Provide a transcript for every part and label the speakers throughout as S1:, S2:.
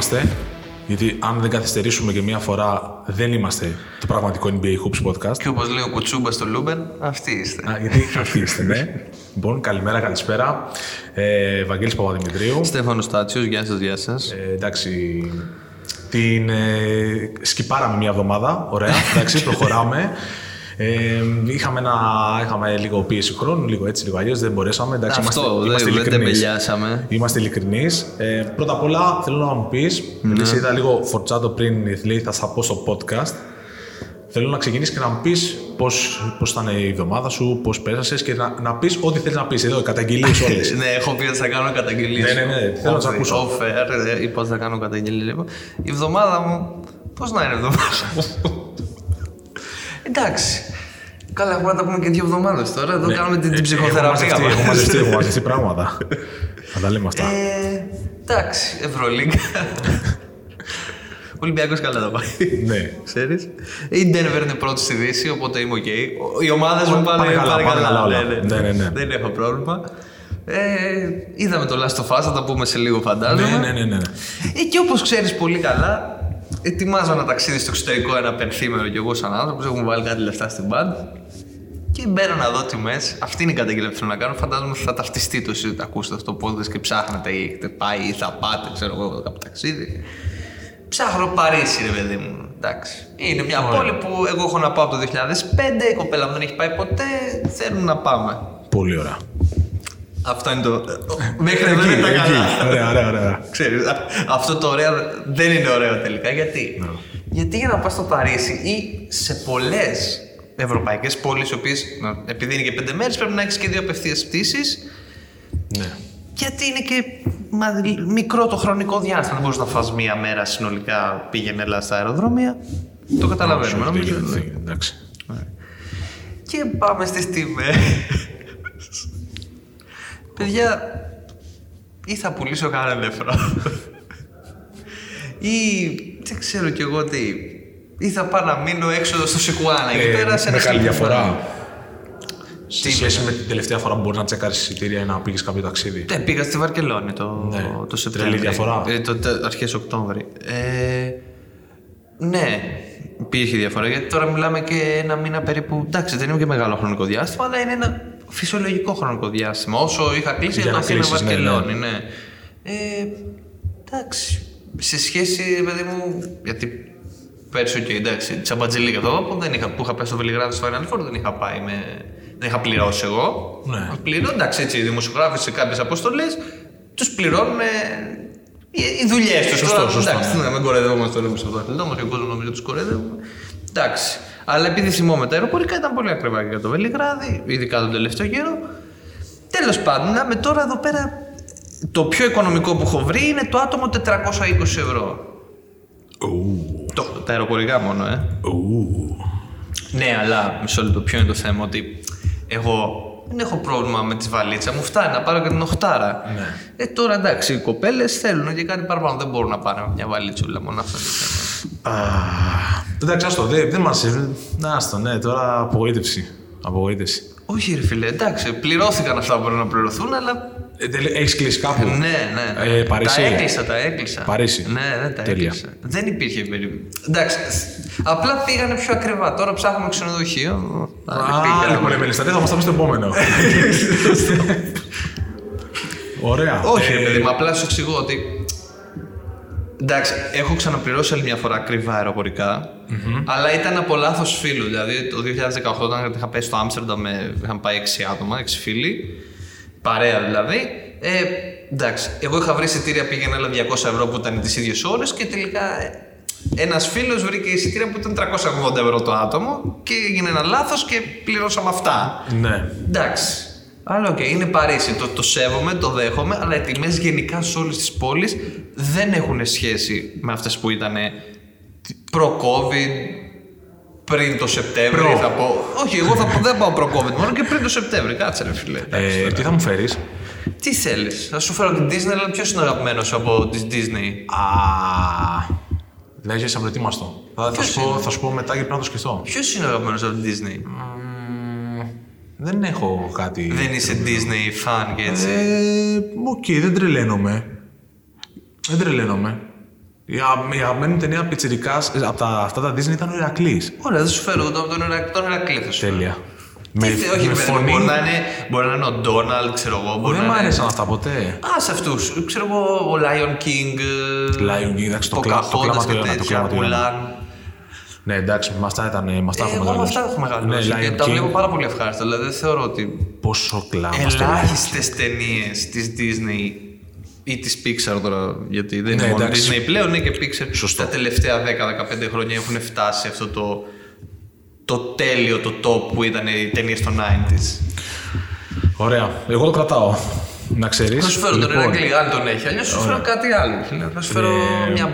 S1: είμαστε. Γιατί αν δεν καθυστερήσουμε και μία φορά, δεν είμαστε το πραγματικό NBA Hoops podcast.
S2: Και όπως λέει ο Κουτσούμπας στο Λούμπεν, αυτοί είστε.
S1: Α, γιατί αυτοί είστε, ναι. λοιπόν, καλημέρα, καλησπέρα. Ε, Βαγγέλης Παπαδημητρίου.
S2: Στέφανος Τάτσιο, γεια σας, γεια σας.
S1: Ε, εντάξει, την ε, σκιπάραμε μία εβδομάδα. Ωραία, εντάξει, προχωράμε. Ε, είχαμε, ένα, είχαμε λίγο πίεση χρόνου, λίγο έτσι, λίγο αλλιώς. Δεν μπορέσαμε. Εντάξει,
S2: Αυτό,
S1: είμαστε,
S2: δεν,
S1: είμαστε
S2: δεν
S1: ειλικρινείς.
S2: τεμπελιάσαμε.
S1: Είμαστε ειλικρινείς. Ε, πρώτα απ' όλα θέλω να μου πεις,
S2: Ναι.
S1: επειδή σε είδα λίγο φορτσάτο πριν, λέει θα σα πω στο podcast. Θέλω να ξεκινήσεις και να μου πεις πώς πώς ήταν η εβδομάδα σου, πώς πέρασες και να, να πεις ό,τι θέλεις να πεις. Εδώ, καταγγελίες όλες.
S2: ναι, έχω πει ότι θα κάνω καταγγελίες.
S1: Ναι, ναι, ναι, θέλω να σε ακούσω.
S2: Offer, ε, είπα ότι θα κάνω καταγγελίες. Λοιπόν, η εβδομάδα μου. Πώς να είναι η εβδομάδα; Μου. Εντάξει. Καλά, έχουμε να τα πούμε και δύο εβδομάδες τώρα. Εδώ κάνουμε την, την
S1: Ε,
S2: ψυχοθεραπεία
S1: Έχω μαζευτεί,
S2: μας.
S1: έχω μαζευτεί, έχω μαζευτεί πράγματα. Θα τα λέμε αυτά.
S2: Ε, εντάξει, Ευρωλίγκα. Ο Ολυμπιακός καλά τα πάει.
S1: ναι.
S2: Ξέρεις. Η Denver είναι πρώτη στη Δύση, οπότε είμαι οκ. Οι ομάδες μου πάνε,
S1: Πάνε καλά,
S2: πάνε
S1: πάνε καλά όλα.
S2: Ναι, ναι.
S1: Ναι, ναι, ναι.
S2: Δεν έχω πρόβλημα. Ε, είδαμε το Last of Us, θα τα πούμε σε λίγο φαντάζομαι.
S1: Ναι, ναι, ναι, ναι.
S2: Ε, και όπως ξέρεις πολύ καλά, ετοιμάζω ένα ταξίδι στο εξωτερικό ένα πενθήμερο κι εγώ σαν άνθρωπος. Έχουμε βάλει κάτι λεφτά στην μπάντα. Και μπαίνω να δω τιμές. Αυτή είναι η καταγγελία που θέλω να κάνω. Φαντάζομαι ότι θα ταυτιστεί το εσείς ακούσετε αυτό το podcast και ψάχνετε ή έχετε πάει ή θα πάτε, ξέρω εγώ, κάπου ταξίδι. Ψάχνω Παρίσι, ρε παιδί μου. Εντάξει. Είναι μια πόλη που εγώ έχω να πάω από το 2005. Η κοπέλα μου δεν έχει πάει ποτέ. Θέλουν να πάμε.
S1: Πολύ ωραία.
S2: Αυτό είναι το. Μέχρι εδώ είναι τα
S1: εκεί.
S2: καλά.
S1: Ωραία, ωραία, ωραία.
S2: Ξέρεις, α- αυτό το ωραίο δεν είναι ωραίο τελικά. Γιατί,
S1: Ναι.
S2: Γιατί για να πας στο Παρίσι ή σε πολλές ευρωπαϊκές πόλεις, οι οποίες, να- επειδή είναι και πέντε μέρες, πρέπει να έχεις και δύο απευθείας πτήσεις,
S1: Ναι.
S2: γιατί είναι και μα- μικρό το χρονικό διάστημα. Δεν μπορείς να φας μία μέρα συνολικά πήγαινε έλα στα αεροδρόμια. Το καταλαβαίνουμε.
S1: Όχι,
S2: νομίζω.
S1: δεν γίνεται, Εντάξει.
S2: Και πάμε στις τιμές. Παιδιά, ή θα πουλήσω κανένα ελεύθερο. ή δεν ξέρω κι εγώ τι. Ή θα πάω να μείνω έξω στο Σικουάνα εκεί πέρα σε ένα
S1: μεγάλη
S2: συγκεκριμένο-
S1: διαφορά. Σε σχέση με την τελευταία φορά που μπορείς να τσεκάρεις εισιτήρια ή να πήγες κάποιο ταξίδι.
S2: Ναι, πήγα στη Βαρκελόνη το,
S1: Ναι.
S2: το
S1: Τρελή
S2: Σεπτέμβριο.
S1: διαφορά.
S2: Ε, το, τε- αρχές Οκτώβρη. Ε, ναι, υπήρχε διαφορά. Γιατί τώρα μιλάμε και ένα μήνα περίπου. Εντάξει, δεν είναι και μεγάλο χρονικό διάστημα, αλλά είναι ένα φυσιολογικό χρονικό διάστημα. Όσο είχα κλείσει,
S1: Για
S2: το
S1: να
S2: αφήνω
S1: κλείσεις, ναι,
S2: Βαρκελόνη, ναι. Ε, εντάξει. Σε σχέση, παιδί μου, γιατί πέρσι, οκ, εντάξει, τσαμπατζιλί αυτό που, δεν είχα, που είχα πέσει στο Βελιγράδι στο Final Four, δεν είχα πάει με. Δεν είχα πληρώσει εγώ.
S1: Ναι.
S2: Πληρώνω, εντάξει, έτσι, οι δημοσιογράφοι σε κάποιες αποστολές τους πληρώνουν οι, οι δουλειές τους.
S1: Σωστό, σωστό,
S2: Εντάξει,
S1: ναι.
S2: να μην κοροϊδεύουμε το λέμε στο δάχτυλό μα και ο κόσμος νομίζω ότι τους κοροϊδεύουμε. Εντάξει. Αλλά επειδή θυμόμαι τα αεροπορικά ήταν πολύ ακριβά και για το Βελιγράδι, ειδικά τον τελευταίο καιρό. Τέλος πάντων, να με τώρα εδώ πέρα. Το πιο οικονομικό που έχω βρει είναι το άτομο 420 ευρώ.
S1: Ου,
S2: Το, τα αεροπορικά μόνο, ε.
S1: ου.
S2: Ναι, αλλά μισό λεπτό. Ποιο είναι το θέμα, ότι εγώ δεν έχω πρόβλημα με τη βαλίτσα. Μου φτάνει να πάρω και την οχτάρα.
S1: Ναι.
S2: Ε, τώρα εντάξει, οι κοπέλες θέλουν και κάτι παραπάνω. Δεν μπορούν να πάρουν μια βαλίτσουλα μόνο αυτό. είναι το θέμα.
S1: Α, Εντάξει, άστο, δεν δεν μας... Να, άστο, ναι, τώρα απογοήτευση. Απογοήτευση.
S2: Όχι, ρε φίλε, εντάξει, πληρώθηκαν αυτά που πρέπει να πληρωθούν, αλλά.
S1: Ε, τελε- Έχεις κλείσει κάπου;
S2: Ναι, ναι.
S1: Ε, Παρίσι.
S2: Τα έκλεισα, τα έκλεισα.
S1: Παρίσι.
S2: Ναι, δεν τα
S1: Τέλεια.
S2: έκλεισα. Δεν υπήρχε περίπτωση. Εντάξει, απλά πήγανε πιο ακριβά. Τώρα ψάχνουμε ξενοδοχείο.
S1: Α,
S2: πήγαμε.
S1: λοιπόν, Εμελιστατή, θα μας τα πεις στο επόμενο. Ωραία.
S2: Όχι, ρε
S1: Ε,
S2: παιδί μου, απλά σου εξηγώ ότι. Εντάξει, έχω ξαναπληρώσει άλλη μια φορά ακριβά αεροπορικά, αλλά ήταν από λάθος φίλου. Δηλαδή το 2018 όταν είχα πάει στο Άμστερνταμ, με- είχαν πάει 6 άτομα, 6 φίλοι, παρέα δηλαδή. Ε, εντάξει, εγώ είχα βρει εισιτήρια πήγαινε άλλα 200 ευρώ που ήταν τις ίδιες ώρες και τελικά ένας φίλος βρήκε εισιτήρια που ήταν 380 ευρώ το άτομο και έγινε ένα λάθος και πληρώσαμε αυτά.
S1: Ναι.
S2: Εντάξει. Αλλά οκ, είναι Παρίσι. Το, το σέβομαι, το δέχομαι, αλλά οι τιμές γενικά σε όλες τις πόλεις δεν έχουν σχέση με αυτές που ήταν προ-COVID, πριν το Σεπτέμβριο.
S1: Προ.
S2: Θα πω. Όχι, εγώ θα πω, δεν πάω προ-COVID μόνο και πριν το Σεπτέμβριο. Κάτσε, ρε φίλε. Εντάξει,
S1: Ε,
S2: τώρα.
S1: τι θα μου φέρεις;
S2: Τι θέλεις, θα σου φέρω την Disney, αλλά ποιος είναι ο αγαπημένος από τη Disney;
S1: Α, λέγεσαι απροετοίμαστο. Θα, θα,
S2: Ποιος
S1: σου πω,
S2: είναι;
S1: θα σου πω μετά και πρέπει να το σκεφτώ.
S2: Ποιος είναι ο αγαπημένος από τη Disney;
S1: Μμμ, δεν έχω κάτι.
S2: Δεν είσαι Disney fan και έτσι.
S1: Ε, Οκ, δεν τρελαίνομαι. Δεν τρελαίνομαι. Η α- η αγαπημένη μου ταινία πιτσιρικάς από τα, αυτά τα Disney ήταν ο Ηρακλής.
S2: Ωραία, θα σου φέρω τον, τον, Ηρα- τον Ηρακλή. Θα σου φέρω.
S1: Τέλεια.
S2: Τι θε- όχι,
S1: με
S2: παιδί μου,
S1: φωνή.
S2: μπορεί να, είναι, μπορεί να είναι ο Ντόναλντ, ξέρω εγώ. Μπορεί
S1: Δεν
S2: να
S1: μ'
S2: είναι-
S1: άρεσαν αυτά ποτέ.
S2: Α, σε αυτούς. Ξέρω εγώ, ο Lion King. ε,
S1: Lion King, εντάξει, το κλα- το
S2: Pocahontas
S1: κλάμα του
S2: και
S1: Ιωάννα, το
S2: τέτοια,
S1: κλάμα του Ιωάννα.
S2: Μουλάν.
S1: Ναι, εντάξει, με αυτά, ήταν, με αυτά
S2: Ε,
S1: έχω
S2: Εγώ με
S1: μεγαλώσει.
S2: αυτά έχω μεγαλώσει.
S1: Ναι,
S2: και
S1: Lion
S2: τα
S1: King,
S2: βλέπω πάρα πολύ ευχάριστα. Δηλαδή δεν θεωρώ ότι
S1: Πόσο κλάμα στο Lion King.
S2: ελάχιστες ταινίες της Disney ή της Pixar τώρα, γιατί δεν
S1: Ναι,
S2: είναι μόνο
S1: εντάξει.
S2: Disney πλέον, είναι και Pixar.
S1: Σωστό.
S2: Τα τελευταία 10-15 χρόνια έχουν φτάσει σε αυτό το, το τέλειο, το top που ήταν οι ταινίες των 90s.
S1: Ωραία. Εγώ το κρατάω. Να ξέρεις.
S2: Θα σου φέρω τον Ηρακλή, αν τον έχει. Αλλιώς σου φέρω κάτι άλλο. φίλε. Θα σου φέρω
S1: Ε,
S2: μια.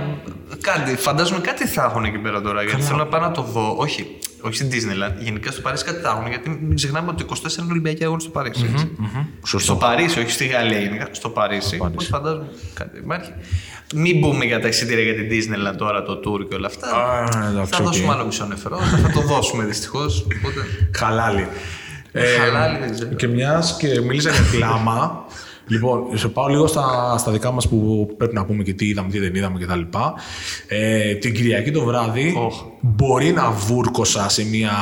S2: Κάτι, φαντάζομαι κάτι θα έχουν εκεί πέρα τώρα. Γιατί θέλω να πάω να το δω. Όχι, όχι στην Disneyland. Γενικά στο Παρίσι κάτι θα έχουν. Γιατί μην ξεχνάμε ότι 24 είναι Ολυμπιακοί αγώνες στο Παρίσι. έτσι.
S1: Σωστό.
S2: Στο Παρίσι, όχι στη Γαλλία γενικά. Στο Παρίσι.
S1: Παρίσι.
S2: Όπως φαντάζομαι κάτι υπάρχει. Μην μπούμε για τα εισιτήρια για την Disneyland τώρα, το tour και όλα αυτά.
S1: Α, εντάξει,
S2: θα
S1: οκ.
S2: δώσουμε άλλο μισό νεφρό. θα το δώσουμε δυστυχώς. Οπότε.
S1: Χαλάλι.
S2: Χαλάλι δεν ξέρω.
S1: Και μιας και μίλησα για κλάμα. λοιπόν, σε πάω λίγο στα, στα δικά μας που πρέπει να πούμε και τι είδαμε, τι δεν είδαμε κτλ. Ε, την Κυριακή το βράδυ
S2: Οχ.
S1: μπορεί να βούρκωσα σε μια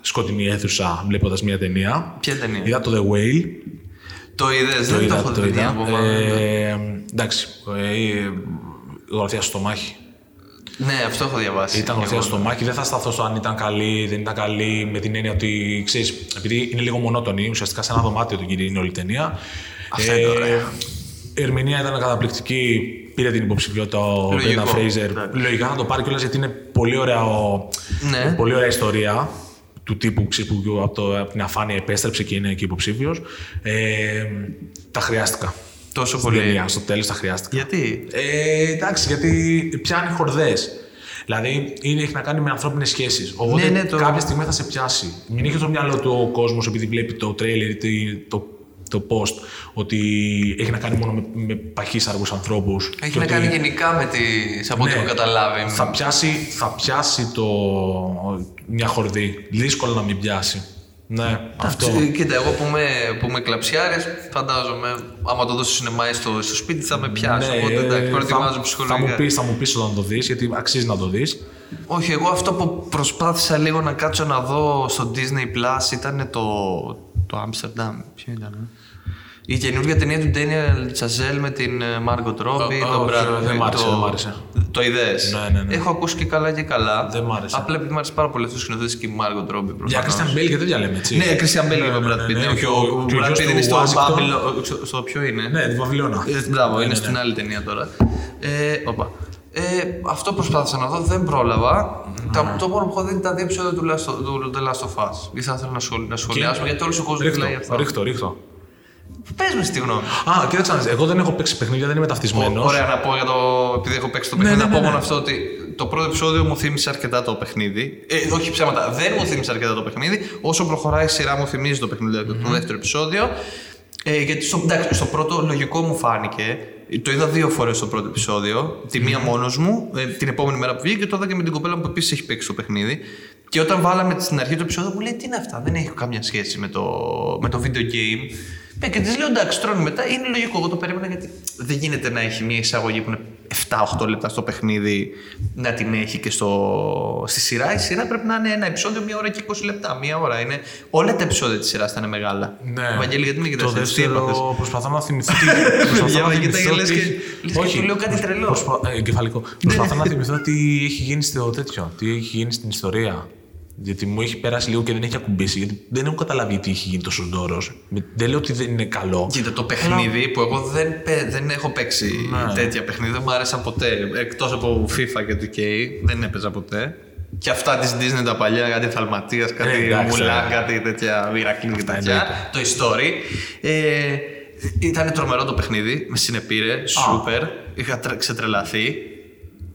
S1: σκοτεινή αίθουσα βλέποντας μια ταινία.
S2: Ποια ταινία;
S1: Είδα το The Whale.
S2: Το είδες, δεν το έχω δει την
S1: είδα.
S2: ταινία
S1: Ε, εντάξει. Ε, γροθιά στο μάχη.
S2: Ναι, αυτό έχω διαβάσει.
S1: Ήταν
S2: Και
S1: γροθιά
S2: εγώ.
S1: στο μάχη. Δεν θα σταθώ στο αν ήταν καλή, δεν ήταν καλή, με την έννοια ότι ξέρεις, επειδή είναι λίγο μονότονη, ουσιαστικά σε ένα δωμάτιο την κυρία είναι όλη η ταινία.
S2: Αυτά είναι ωραία.
S1: Η ερμηνεία ήταν καταπληκτική. Πήρε την υποψηφιότητα ο
S2: Λογικό.
S1: Μπρέντα Φρέιζερ.
S2: Εντάξει.
S1: Λογικά θα το πάρει κιόλας γιατί είναι πολύ ωραία, ο-
S2: Ναι.
S1: πολύ ωραία ιστορία του τύπου ξέρεις, που από, το, από την αφάνεια επέστρεψε και είναι εκεί υποψήφιος. Ε, τα χρειάστηκα.
S2: Τόσο
S1: Στην
S2: πολύ.
S1: ταινία, στο τέλος τα χρειάστηκα.
S2: Γιατί;
S1: Ε, εντάξει, γιατί πιάνει χορδές. Δηλαδή είναι, έχει να κάνει με ανθρώπινες σχέσεις. Οπότε
S2: Ναι, ναι, το-
S1: κάποια στιγμή θα σε πιάσει. Μην έχει στο μυαλό του ο κόσμος επειδή βλέπει το τρέιλερ ή τι- το, το post ότι έχει να κάνει μόνο με, με παχύσαργου ανθρώπους.
S2: Έχει να κάνει γενικά με τις, από ό,τι
S1: Ναι.
S2: έχω καταλάβει.
S1: Θα πιάσει, θα πιάσει το, μια χορδή. Δύσκολο να μην πιάσει. Ναι, αυτό.
S2: Ε, Κοίτα, εγώ που είμαι, που είμαι κλαψιάρης, φαντάζομαι, άμα το δω στο σινεμά ή στο, στο σπίτι θα με πιάσει.
S1: Ναι,
S2: οπότε εντάξει,
S1: ε,
S2: προετοιμάζω
S1: θα, θα
S2: ψυχολογικά.
S1: μου πεις, θα μου πεις όταν το δεις, γιατί αξίζει να το δεις.
S2: Όχι, εγώ αυτό που προσπάθησα λίγο να κάτσω να δω στο Disney Plus ήταν το, το Amsterdam. Ποιο ήταν, ε; Η καινούργια ταινία του Daniel Chazelle με την ε, Margot Robbie,
S1: Ω,
S2: τον
S1: όχι,
S2: Brad
S1: δεν
S2: Pitt,
S1: μ' άρεσε,
S2: το-
S1: δεν μ' άρεσε.
S2: Το είδες.
S1: Ναι, ναι, ναι.
S2: Έχω ακούσει και καλά και καλά.
S1: Δεν μ' άρεσε.
S2: Απλά επειδή μ' άρεσε πάρα πολύ αυτός ο σκηνοθέτης και η Margot Robbie.
S1: Για
S2: προφανώς.
S1: Christian Bale και τέτοια λέμε, έτσι.
S2: Ναι, Christian Bale
S1: Ναι,
S2: και ο
S1: ναι,
S2: Brad
S1: ναι,
S2: Pitt.
S1: ναι,
S2: Ναι,
S1: και
S2: ο-
S1: ο-
S2: Ο
S1: και ο
S2: Brad
S1: γιος
S2: Pitt
S1: του
S2: είναι στο
S1: Washington.
S2: Babylon. στο- Στο ποιο είναι;
S1: Ναι, τη Βαβυλώνα.
S2: Ε, Μπράβο, είναι
S1: ναι,
S2: στην
S1: ναι.
S2: άλλη ταινία τώρα. Ε, όπα. Ε, αυτό προσπάθησα να δω, δεν πρόλαβα. Τα, το μόνο που έχω δει είναι τα δύο επεισόδια του Last, of- του The Last of Us. Ή θα ήθελα να, σχολ, να σχολιάσουμε γιατί όλος ο κόσμος
S1: Ρίχτω,
S2: μιλάει αυτό.
S1: ρίχτω, ρίχτω.
S2: Πες με στη γνώμη.
S1: Α, κοίταξε να δεις, εγώ δεν έχω παίξει παιχνίδια, δεν είμαι ταυτισμένος.
S2: Ωραία να πω για το. Επειδή έχω παίξει το
S1: Ναι,
S2: παιχνίδι,
S1: ναι,
S2: να πω
S1: ναι,
S2: μόνο
S1: ναι.
S2: αυτό ότι το πρώτο επεισόδιο μου θύμισε αρκετά το παιχνίδι. Ε, όχι ψέματα, δεν μου θύμισε αρκετά το παιχνίδι. Όσο προχωράει η σειρά μου θυμίζει το παιχνίδι, δηλαδή το δεύτερο επεισόδιο. Ε, γιατί στο, εντάξει, στο πρώτο λογικό μου φάνηκε. Το είδα δύο φορές το πρώτο επεισόδιο. Τη μία μόνος μου, ε, την επόμενη μέρα που βγήκε και το είδα και με την κοπέλα μου που επίσης έχει παίξει το παιχνίδι. Και όταν βάλαμε στην αρχή του επεισόδιο μου λέει τι είναι αυτά, δεν έχει καμία σχέση με το, με το video game. Ε, και της λέω εντάξει, τρώνε μετά. Είναι λογικό, εγώ το περίμενα γιατί δεν γίνεται να έχει μια εισαγωγή που είναι 7-8 λεπτά στο παιχνίδι να την έχει και στο... στη σειρά. Η σειρά πρέπει να είναι ένα επεισόδιο μία ώρα και 20 λεπτά. Μία ώρα είναι. Όλα τα επεισόδια της σειράς θα είναι μεγάλα.
S1: Ναι.
S2: Βαγγέλη, γιατί με
S1: το
S2: κοιτάς έτσι, τι έπαθες;
S1: δεύτερο προσπαθώ να θυμηθώ τι. προσπαθώ
S2: Για
S1: να
S2: να
S1: θυμηθώ
S2: κοιτάει, λες
S1: τι-
S2: και- λες και
S1: Όχι,
S2: του λέω κάτι τρελό.
S1: προσπα- ε, Εγκεφαλικό. Προσπαθώ να θυμηθώ τι έχει γίνει στο τέτοιο, τι έχει γίνει στην ιστορία. Γιατί μου έχει περάσει λίγο και δεν έχει ακουμπήσει. Γιατί δεν έχω καταλάβει τι έχει γίνει τόσο ντόρος. Δεν λέω ότι δεν είναι καλό.
S2: Κοίτα, το παιχνίδι που εγώ δεν, παι- δεν έχω παίξει
S1: Ναι.
S2: τέτοια παιχνίδια, δεν μου άρεσαν ποτέ. Εκτός από FIFA και 2K, δεν έπαιζα ποτέ. Και αυτά της Disney τα παλιά, κάτι Θαλματίας, κάτι
S1: Ε, εντάξει,
S2: Μουλάν,
S1: ε.
S2: κάτι τέτοια Μυρακλή και τέτοια.
S1: εννοείται.
S2: Το story. Ε, ήταν τρομερό το παιχνίδι, με συνεπήρε, σούπερ. Είχα τρε- ξετρελαθεί.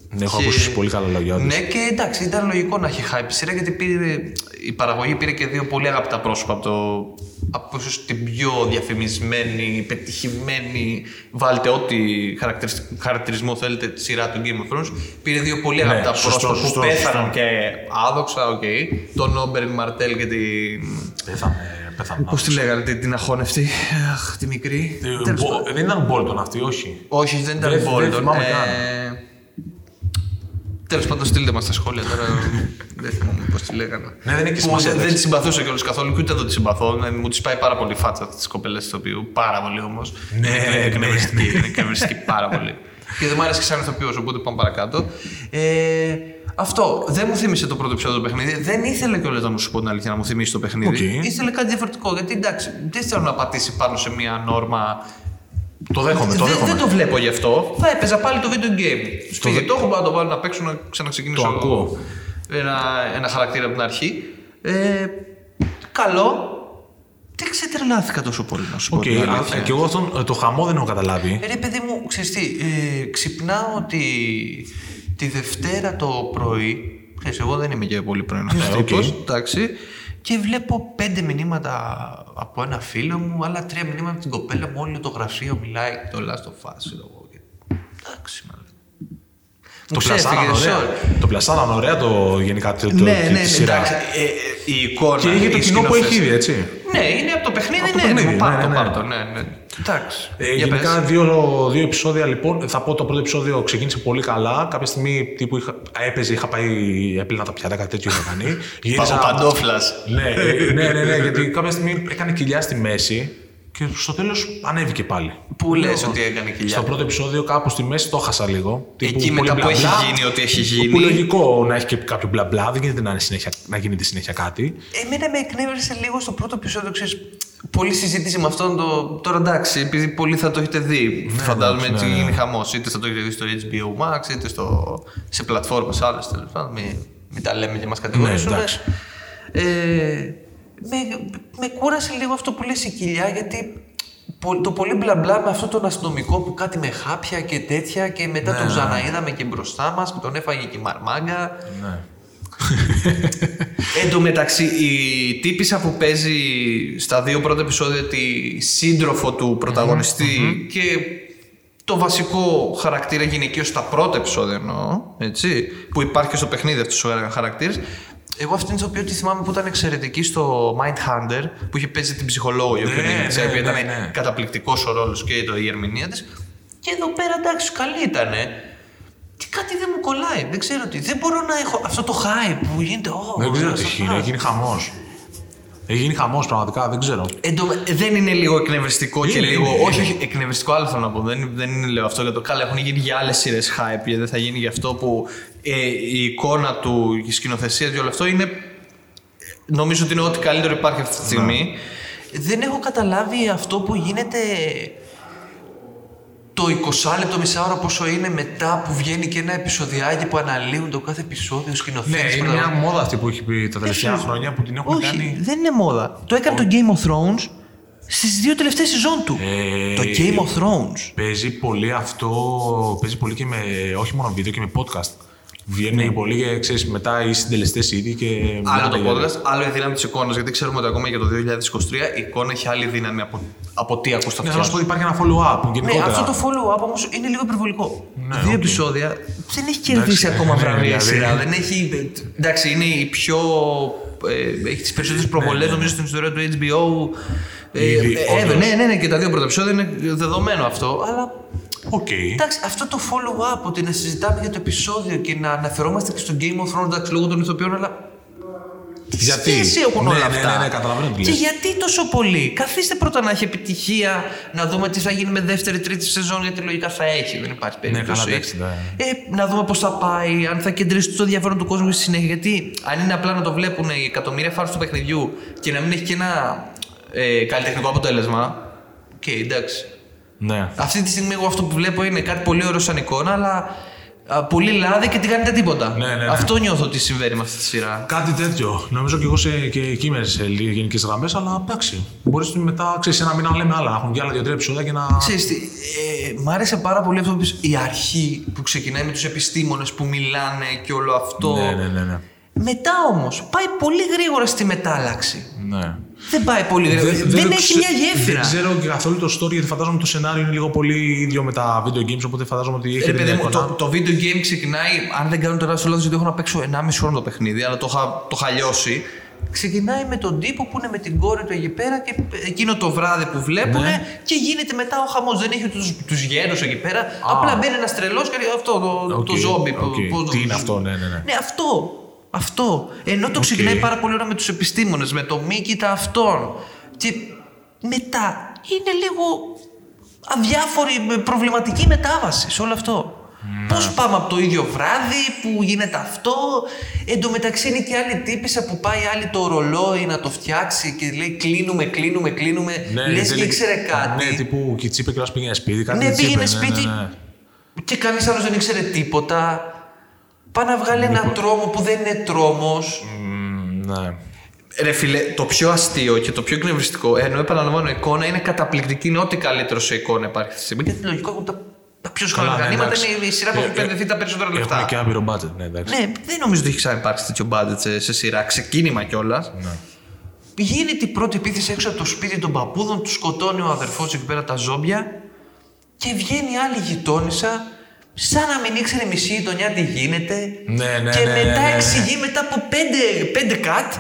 S1: Ναι, έχω
S2: Και-
S1: ακούσει πολύ καλά λόγια. όντως.
S2: Ναι, και εντάξει, ήταν λογικό να έχει hype η σειρά γιατί πήρε, η παραγωγή πήρε και δύο πολύ αγαπητά πρόσωπα από, το, από ίσως την πιο διαφημισμένη, πετυχημένη, βάλτε ό,τι χαρακτηρισ- χαρακτηρισμό θέλετε τη σειρά του Game of Thrones. Πήρε δύο πολύ
S1: Ναι,
S2: αγαπητά
S1: σωστό,
S2: πρόσωπα
S1: σωστό,
S2: που πέθαναν
S1: σωστό.
S2: και άδοξα, οκ. Τον Όμπεριν Μαρτέλ και την.
S1: Πέθανε. πέθανε.
S2: Πώς τη λέγανε, την, την αχώνευτη, αχ, τη μικρή.
S1: Ε,
S2: Τέλος
S1: Μπο-
S2: πάντων.
S1: Δεν ήταν Μπόλτον αυτή, όχι.
S2: Όχι, δεν ήταν
S1: Δεν-
S2: Τέλος πάντων, στείλτε μας τα σχόλια τώρα. δεν θυμάμαι πώς τη λέγανε.
S1: Ναι, δεν έχει
S2: Που
S1: σημασία,
S2: Δεν
S1: εντάξει.
S2: τη συμπαθούσα κιόλας καθόλου και ούτε εδώ τη συμπαθώ. Ναι, Μου τη πάει πάρα πολύ η φάτσα της κοπέλας της οποίου. Πάρα πολύ όμως.
S1: Ναι,
S2: είναι
S1: ναι,
S2: εκνευριστική.
S1: ναι.
S2: Είναι εκνευριστική πάρα πολύ. Και δεν μου άρεσε και σαν ηθοποιός, οπότε πάμε παρακάτω. Ε, αυτό δεν μου θύμισε το πρώτο επεισόδιο του παιχνίδι. Δεν ήθελε κιόλας να μου σου πω την αλήθεια να μου θυμίσει το παιχνίδι.
S1: Οκ.
S2: Ήθελε κάτι διαφορετικό. Γιατί εντάξει, δεν θέλω να πατήσει πάνω σε μια νόρμα
S1: Το δέχομαι, το
S2: δεν,
S1: δέχομαι.
S2: δεν το βλέπω γι' αυτό. Θα έπαιζα πάλι το video game. Στο
S1: δε-
S2: το έχω πάω να το βάλω να παίξω να ξαναξεκινήσω
S1: Το ακούω.
S2: Ένα, ένα χαρακτήρα από την αρχή. Ε, καλό. Δεν ξετρελάθηκα τόσο πολύ να σου πω
S1: Οκ,
S2: την
S1: α,
S2: αλήθεια.
S1: και εγώ αυτόν ε, το χαμό δεν έχω καταλάβει.
S2: Ε, Ρε παιδί μου, ξέρεις τι, ε, ξυπνάω τη, τη Δευτέρα το πρωί, ξέρεις, εγώ δεν είμαι και πολύ πρωινός
S1: Ναι, οκ.
S2: τύπος, εντάξει, και βλέπω πέντε μηνύματα από ένα φίλο μου, άλλα τρία μηνύματα από την κοπέλα μου, όλο το γραφείο μιλάει το Last of Us, ξέρω εγώ. και- Εντάξει, μάλλον.
S1: Το
S2: Μου ξέφυγε,
S1: πλασάραν ωραία.
S2: sorry.
S1: Το πλασάραν ωραία το γενικά το, το,
S2: Ναι,
S1: τη-
S2: ναι,
S1: τη
S2: ναι,
S1: σειρά.
S2: εντάξει, ε, ε, η εικόνα,
S1: Και είχε το
S2: η
S1: κοινό που έχει
S2: σκηνοθεσία.
S1: ήδη, έτσι.
S2: Ναι, είναι από το παιχνίδι,
S1: Από το
S2: ναι,
S1: παιχνίδι,
S2: ναι, πάρ'
S1: ναι,
S2: το,
S1: ναι,
S2: πάρ'
S1: ναι.
S2: το, ναι, ναι. Εντάξει.
S1: Ε,
S2: Για
S1: γενικά
S2: πες.
S1: δύο, δύο επεισόδια λοιπόν. Θα πω το πρώτο επεισόδιο ξεκίνησε πολύ καλά. Κάποια στιγμή τύπου είχα, έπαιζε, είχα πάει, έπλυνα τα πιάτα, κάτι τέτοιο είχα κάνει. Γύρισα-
S2: Παπαπαντόφλας.
S1: ναι, ε, ναι, ναι, ναι, γιατί κάποια στιγμή έκανε κοιλιά στη μέση και στο τέλος ανέβηκε πάλι.
S2: Πού
S1: Λέω,
S2: λες ότι έκανε κοιλιά;
S1: Στο πρώτο επεισόδιο, κάπου στη μέση το χάσα λίγο.
S2: Εκεί
S1: πολύ
S2: μετά που
S1: μπλα
S2: έχει
S1: μπλα.
S2: γίνει ό,τι έχει γίνει.
S1: Που λογικό να έχει και κάποιο μπλα μπλα, δεν γίνεται να, είναι συνέχεια, να γίνεται συνέχεια κάτι.
S2: Εμένα με εκνεύρισε λίγο στο πρώτο επεισόδιο, ξέρεις, πολλή συζήτηση με αυτόν το... Τώρα εντάξει, επειδή πολλοί θα το έχετε δει, φαντάζομαι
S1: εντάξει,
S2: έτσι
S1: ναι, ναι.
S2: γίνει χαμός. Είτε θα το έχετε δει στο HBO Max, είτε στο... σε πλατφόρμες άλλες, τέλος πάντων, μην, μην τα λέμε και μας κατηγορήσουν.
S1: Ναι, εντάξει.
S2: ε, με, με κούρασε λίγο αυτό που λες η κοιλιά, γιατί πο- το πολύ μπλα μπλα με αυτό τον αστυνομικό που κάτι με χάπια και τέτοια και μετά
S1: Ναι,
S2: τον
S1: ναι.
S2: ξαναείδαμε και μπροστά μας που τον έφαγε και η μαρμάγκα.
S1: Ναι.
S2: Εν τω μεταξύ, η τύπησα που παίζει στα δύο πρώτα επεισόδια τη σύντροφο του πρωταγωνιστη και το βασικό χαρακτήρα γυναικείο στα πρώτα επεισόδια εννοώ, έτσι, που υπάρχει και στο παιχνίδι αυτός ο χαρακτήρας. Εγώ αυτήν την οποία τη θυμάμαι που ήταν εξαιρετική στο Mindhunter, που είχε παίζει την ψυχολόγο η οποία
S1: Ναι,
S2: είναι η
S1: ναι,
S2: Τσέπη,
S1: ναι,
S2: ήταν
S1: ναι.
S2: καταπληκτικός ο ρόλος και το, η ερμηνεία της. Και εδώ πέρα εντάξει, καλή ήτανε. Τι κάτι δεν μου κολλάει, δεν ξέρω τι. Δεν μπορώ να έχω αυτό το hype που γίνεται. «Ω,
S1: Δεν ξέρω
S2: Last
S1: τι
S2: of
S1: έχει γίνει,
S2: Us».
S1: έχει γίνει χαμός. Έχει γίνει χαμός πραγματικά, δεν ξέρω.
S2: Εν τω- δεν είναι λίγο εκνευριστικό και
S1: Είναι,
S2: λίγο.
S1: είναι,
S2: όχι,
S1: είναι.
S2: όχι, εκνευριστικό άλλο θέλω να πω. Δεν, δεν είναι λέω αυτό για το καλά. Έχουν γίνει για άλλες σειρές hype και δεν θα γίνει για αυτό που ε, η εικόνα του, η σκηνοθεσία και όλο αυτό είναι. Νομίζω ότι είναι ό,τι καλύτερο υπάρχει αυτή τη στιγμή. Δεν έχω καταλάβει αυτό που γίνεται το 20 λεπτό μισά ώρα πόσο είναι μετά που βγαίνει και ένα επεισοδιάκι που αναλύουν το κάθε επεισόδιο
S1: Ναι,
S2: σκηνοθέτης.
S1: είναι
S2: πρωταγωνιστής.
S1: μια μόδα αυτή που έχει πει τα τελευταία
S2: Έχει-
S1: χρόνια που την έχουν
S2: Όχι,
S1: κάνει.
S2: δεν είναι μόδα. Το έκανε το Game of Thrones στις δύο τελευταίες σεζόν του.
S1: Ε,
S2: το Game of Thrones.
S1: Παίζει πολύ αυτό, παίζει πολύ και με, όχι μόνο βίντεο και με podcast. Βγαίνουν πολύ και ξέρεις, μετά οι συντελεστές ήδη και.
S2: Άλλο το
S1: μιλάνε για-
S2: podcast, άλλο η δύναμη της εικόνας. Γιατί ξέρουμε ότι ακόμα για το 2023 η εικόνα έχει άλλη δύναμη από, από τι ακούς στα
S1: Ναι,
S2: αυτιά
S1: θα σου πω
S2: σου.
S1: ότι υπάρχει ένα follow-up
S2: Ναι,
S1: γενικότερα.
S2: αυτό το follow-up όμως είναι λίγο υπερβολικό.
S1: Ναι,
S2: Δύο
S1: οκ.
S2: επεισόδια δεν έχει κερδίσει
S1: Εντάξει,
S2: ακόμα
S1: ναι,
S2: βραβεία η
S1: δηλαδή.
S2: σειρά. Δεν έχει. Εντάξει, είναι η πιο. Ε, έχει τις περισσότερες προβολές νομίζω στην ιστορία του HBO. Ε,
S1: Ήδη,
S2: ε, ever.
S1: όντως.
S2: ναι, ναι, ναι, και τα δύο πρώτα επεισόδια είναι δεδομένο αυτό. Αλλά
S1: Οκ.
S2: Εντάξει, αυτό το follow-up, ότι να συζητάμε για το επεισόδιο και να αναφερόμαστε και στο Game of Thrones, εντάξει, λόγω των ηθοποιών, αλλά. Τι
S1: Γιατί;
S2: σχέση έχουν
S1: Ναι,
S2: όλα
S1: ναι,
S2: αυτά.
S1: ναι, ναι, καταλαβαίνω τι
S2: Και
S1: λες.
S2: γιατί τόσο πολύ; Καθίστε πρώτα να έχει επιτυχία, να δούμε τι θα γίνει με δεύτερη, τρίτη σεζόν, γιατί λογικά θα έχει, δεν υπάρχει περίπτωση.
S1: Ναι, καλά, εντάξει, ναι.
S2: Ε, να δούμε πώς θα πάει, αν θα κεντρίσει το ενδιαφέρον του κόσμου στη συνέχεια. Γιατί αν είναι απλά να το βλέπουν οι εκατομμύρια φαν του παιχνιδιού και να μην έχει και ένα ε, καλλιτεχνικό αποτέλεσμα. Οκ, εντάξει.
S1: Ναι.
S2: Αυτή τη στιγμή εγώ αυτό που βλέπω είναι κάτι πολύ ωραίο σαν εικόνα, αλλά α, πολύ λάδι και τι κάνετε τίποτα.
S1: Ναι, ναι, ναι.
S2: Αυτό νιώθω ότι συμβαίνει με αυτή τη σειρά.
S1: Κάτι τέτοιο. Νομίζω και εγώ σε, και εκεί είμαι σε γενικές γραμμές, αλλά εντάξει. Μπορείς μετά, ξέρεις, ένα μήνα να λέμε άλλα. Να έχουν και άλλα δύο-τρία επεισόδια και να.
S2: Ξέρεις τι, ε, μ' άρεσε πάρα πολύ αυτό που είπες, η αρχή που ξεκινάει με τους επιστήμονες που μιλάνε και όλο αυτό.
S1: Ναι, ναι, ναι. ναι.
S2: Μετά όμως πάει πολύ γρήγορα στη μετάλλαξη.
S1: ναι.
S2: Δεν πάει πολύ γρήγορα. Δεν,
S1: το
S2: έχει
S1: ξε-
S2: μια γέφυρα.
S1: Δεν ξέρω και καθόλου το story γιατί φαντάζομαι το σενάριο είναι λίγο πολύ ίδιο με τα video games. Οπότε φαντάζομαι ότι έχει
S2: Ρε
S1: την
S2: παιδί μου,
S1: εικόνα.
S2: το, το video game ξεκινάει, αν δεν κάνω τεράστιο λάθος, γιατί έχω να παίξω 1,5 χρόνο το παιχνίδι, αλλά το είχα, το είχα λιώσει. ξεκινάει με τον τύπο που είναι με την κόρη του εκεί πέρα και εκείνο το βράδυ που βλέπουν
S1: Ναι.
S2: και γίνεται μετά ο χαμός. Δεν έχει του τους γέρους εκεί πέρα. Απλά μπαίνει ένας τρελός και λέει αυτό το, το
S1: Οκ,
S2: ζόμπι. που-
S1: οκ.
S2: πώς το-
S1: Τι είναι αυτό, ναι, ναι, ναι.
S2: Ναι, αυτό. Αυτό. Ενώ το ξεκινάει πάρα πολύ ωραία με τους επιστήμονες, με το μύκητα αυτόν. Και μετά είναι λίγο αδιάφορη, με προβληματική μετάβαση σε όλο αυτό.
S1: Ναι.
S2: Πώς πάμε από το ίδιο βράδυ που γίνεται αυτό. Εν τω μεταξύ είναι και άλλη τύπησα που πάει άλλη το ρολόι να το φτιάξει και λέει κλείνουμε, κλείνουμε, κλείνουμε. Λες και
S1: δεν-
S2: ήξερε κάτι.
S1: Ναι, τύπου και η Τσίπε και πήγαινε σπίτι. Κάτι
S2: Ναι,
S1: της
S2: πήγαινε
S1: είπε,
S2: σπίτι
S1: ναι, ναι.
S2: και κανείς άλλος δεν ήξερε τίποτα. Πάει να βγάλει ένα τρόμο που δεν είναι τρόμος.
S1: Μμ, ναι.
S2: Ρε φίλε, το πιο αστείο και το πιο εκνευριστικό, ενώ επαναλαμβάνω, η εικόνα είναι καταπληκτική, είναι ό,τι καλύτερο σε εικόνα υπάρχει αυτή τη στιγμή. Γιατί λογικό έχουν τα, τα πιο
S1: Καλά,
S2: σχολικά
S1: ναι,
S2: γρανήματα
S1: εντάξει.
S2: είναι η σειρά που
S1: Ε,
S2: έχει επενδυθεί τα περισσότερα
S1: Έχουν
S2: λεφτά.
S1: και άπειρο budget, ναι, εντάξει.
S2: Ναι, δεν νομίζω ότι έχει ξαναυπάρξει τέτοιο budget σε, σε σειρά. Ξεκίνημα κιόλας.
S1: Ναι.
S2: Γίνεται η πρώτη επίθεση έξω από το σπίτι των παππούδων, τους σκοτώνει ο αδερφός εκεί πέρα τα ζόμπια και βγαίνει άλλη γειτόνισσα, σαν να μην ήξερε μισή γειτονιά τι γίνεται.
S1: Ναι, ναι,
S2: και
S1: ναι, ναι,
S2: μετά
S1: ναι, ναι.
S2: εξηγεί μετά από πέντε, πέντε κατ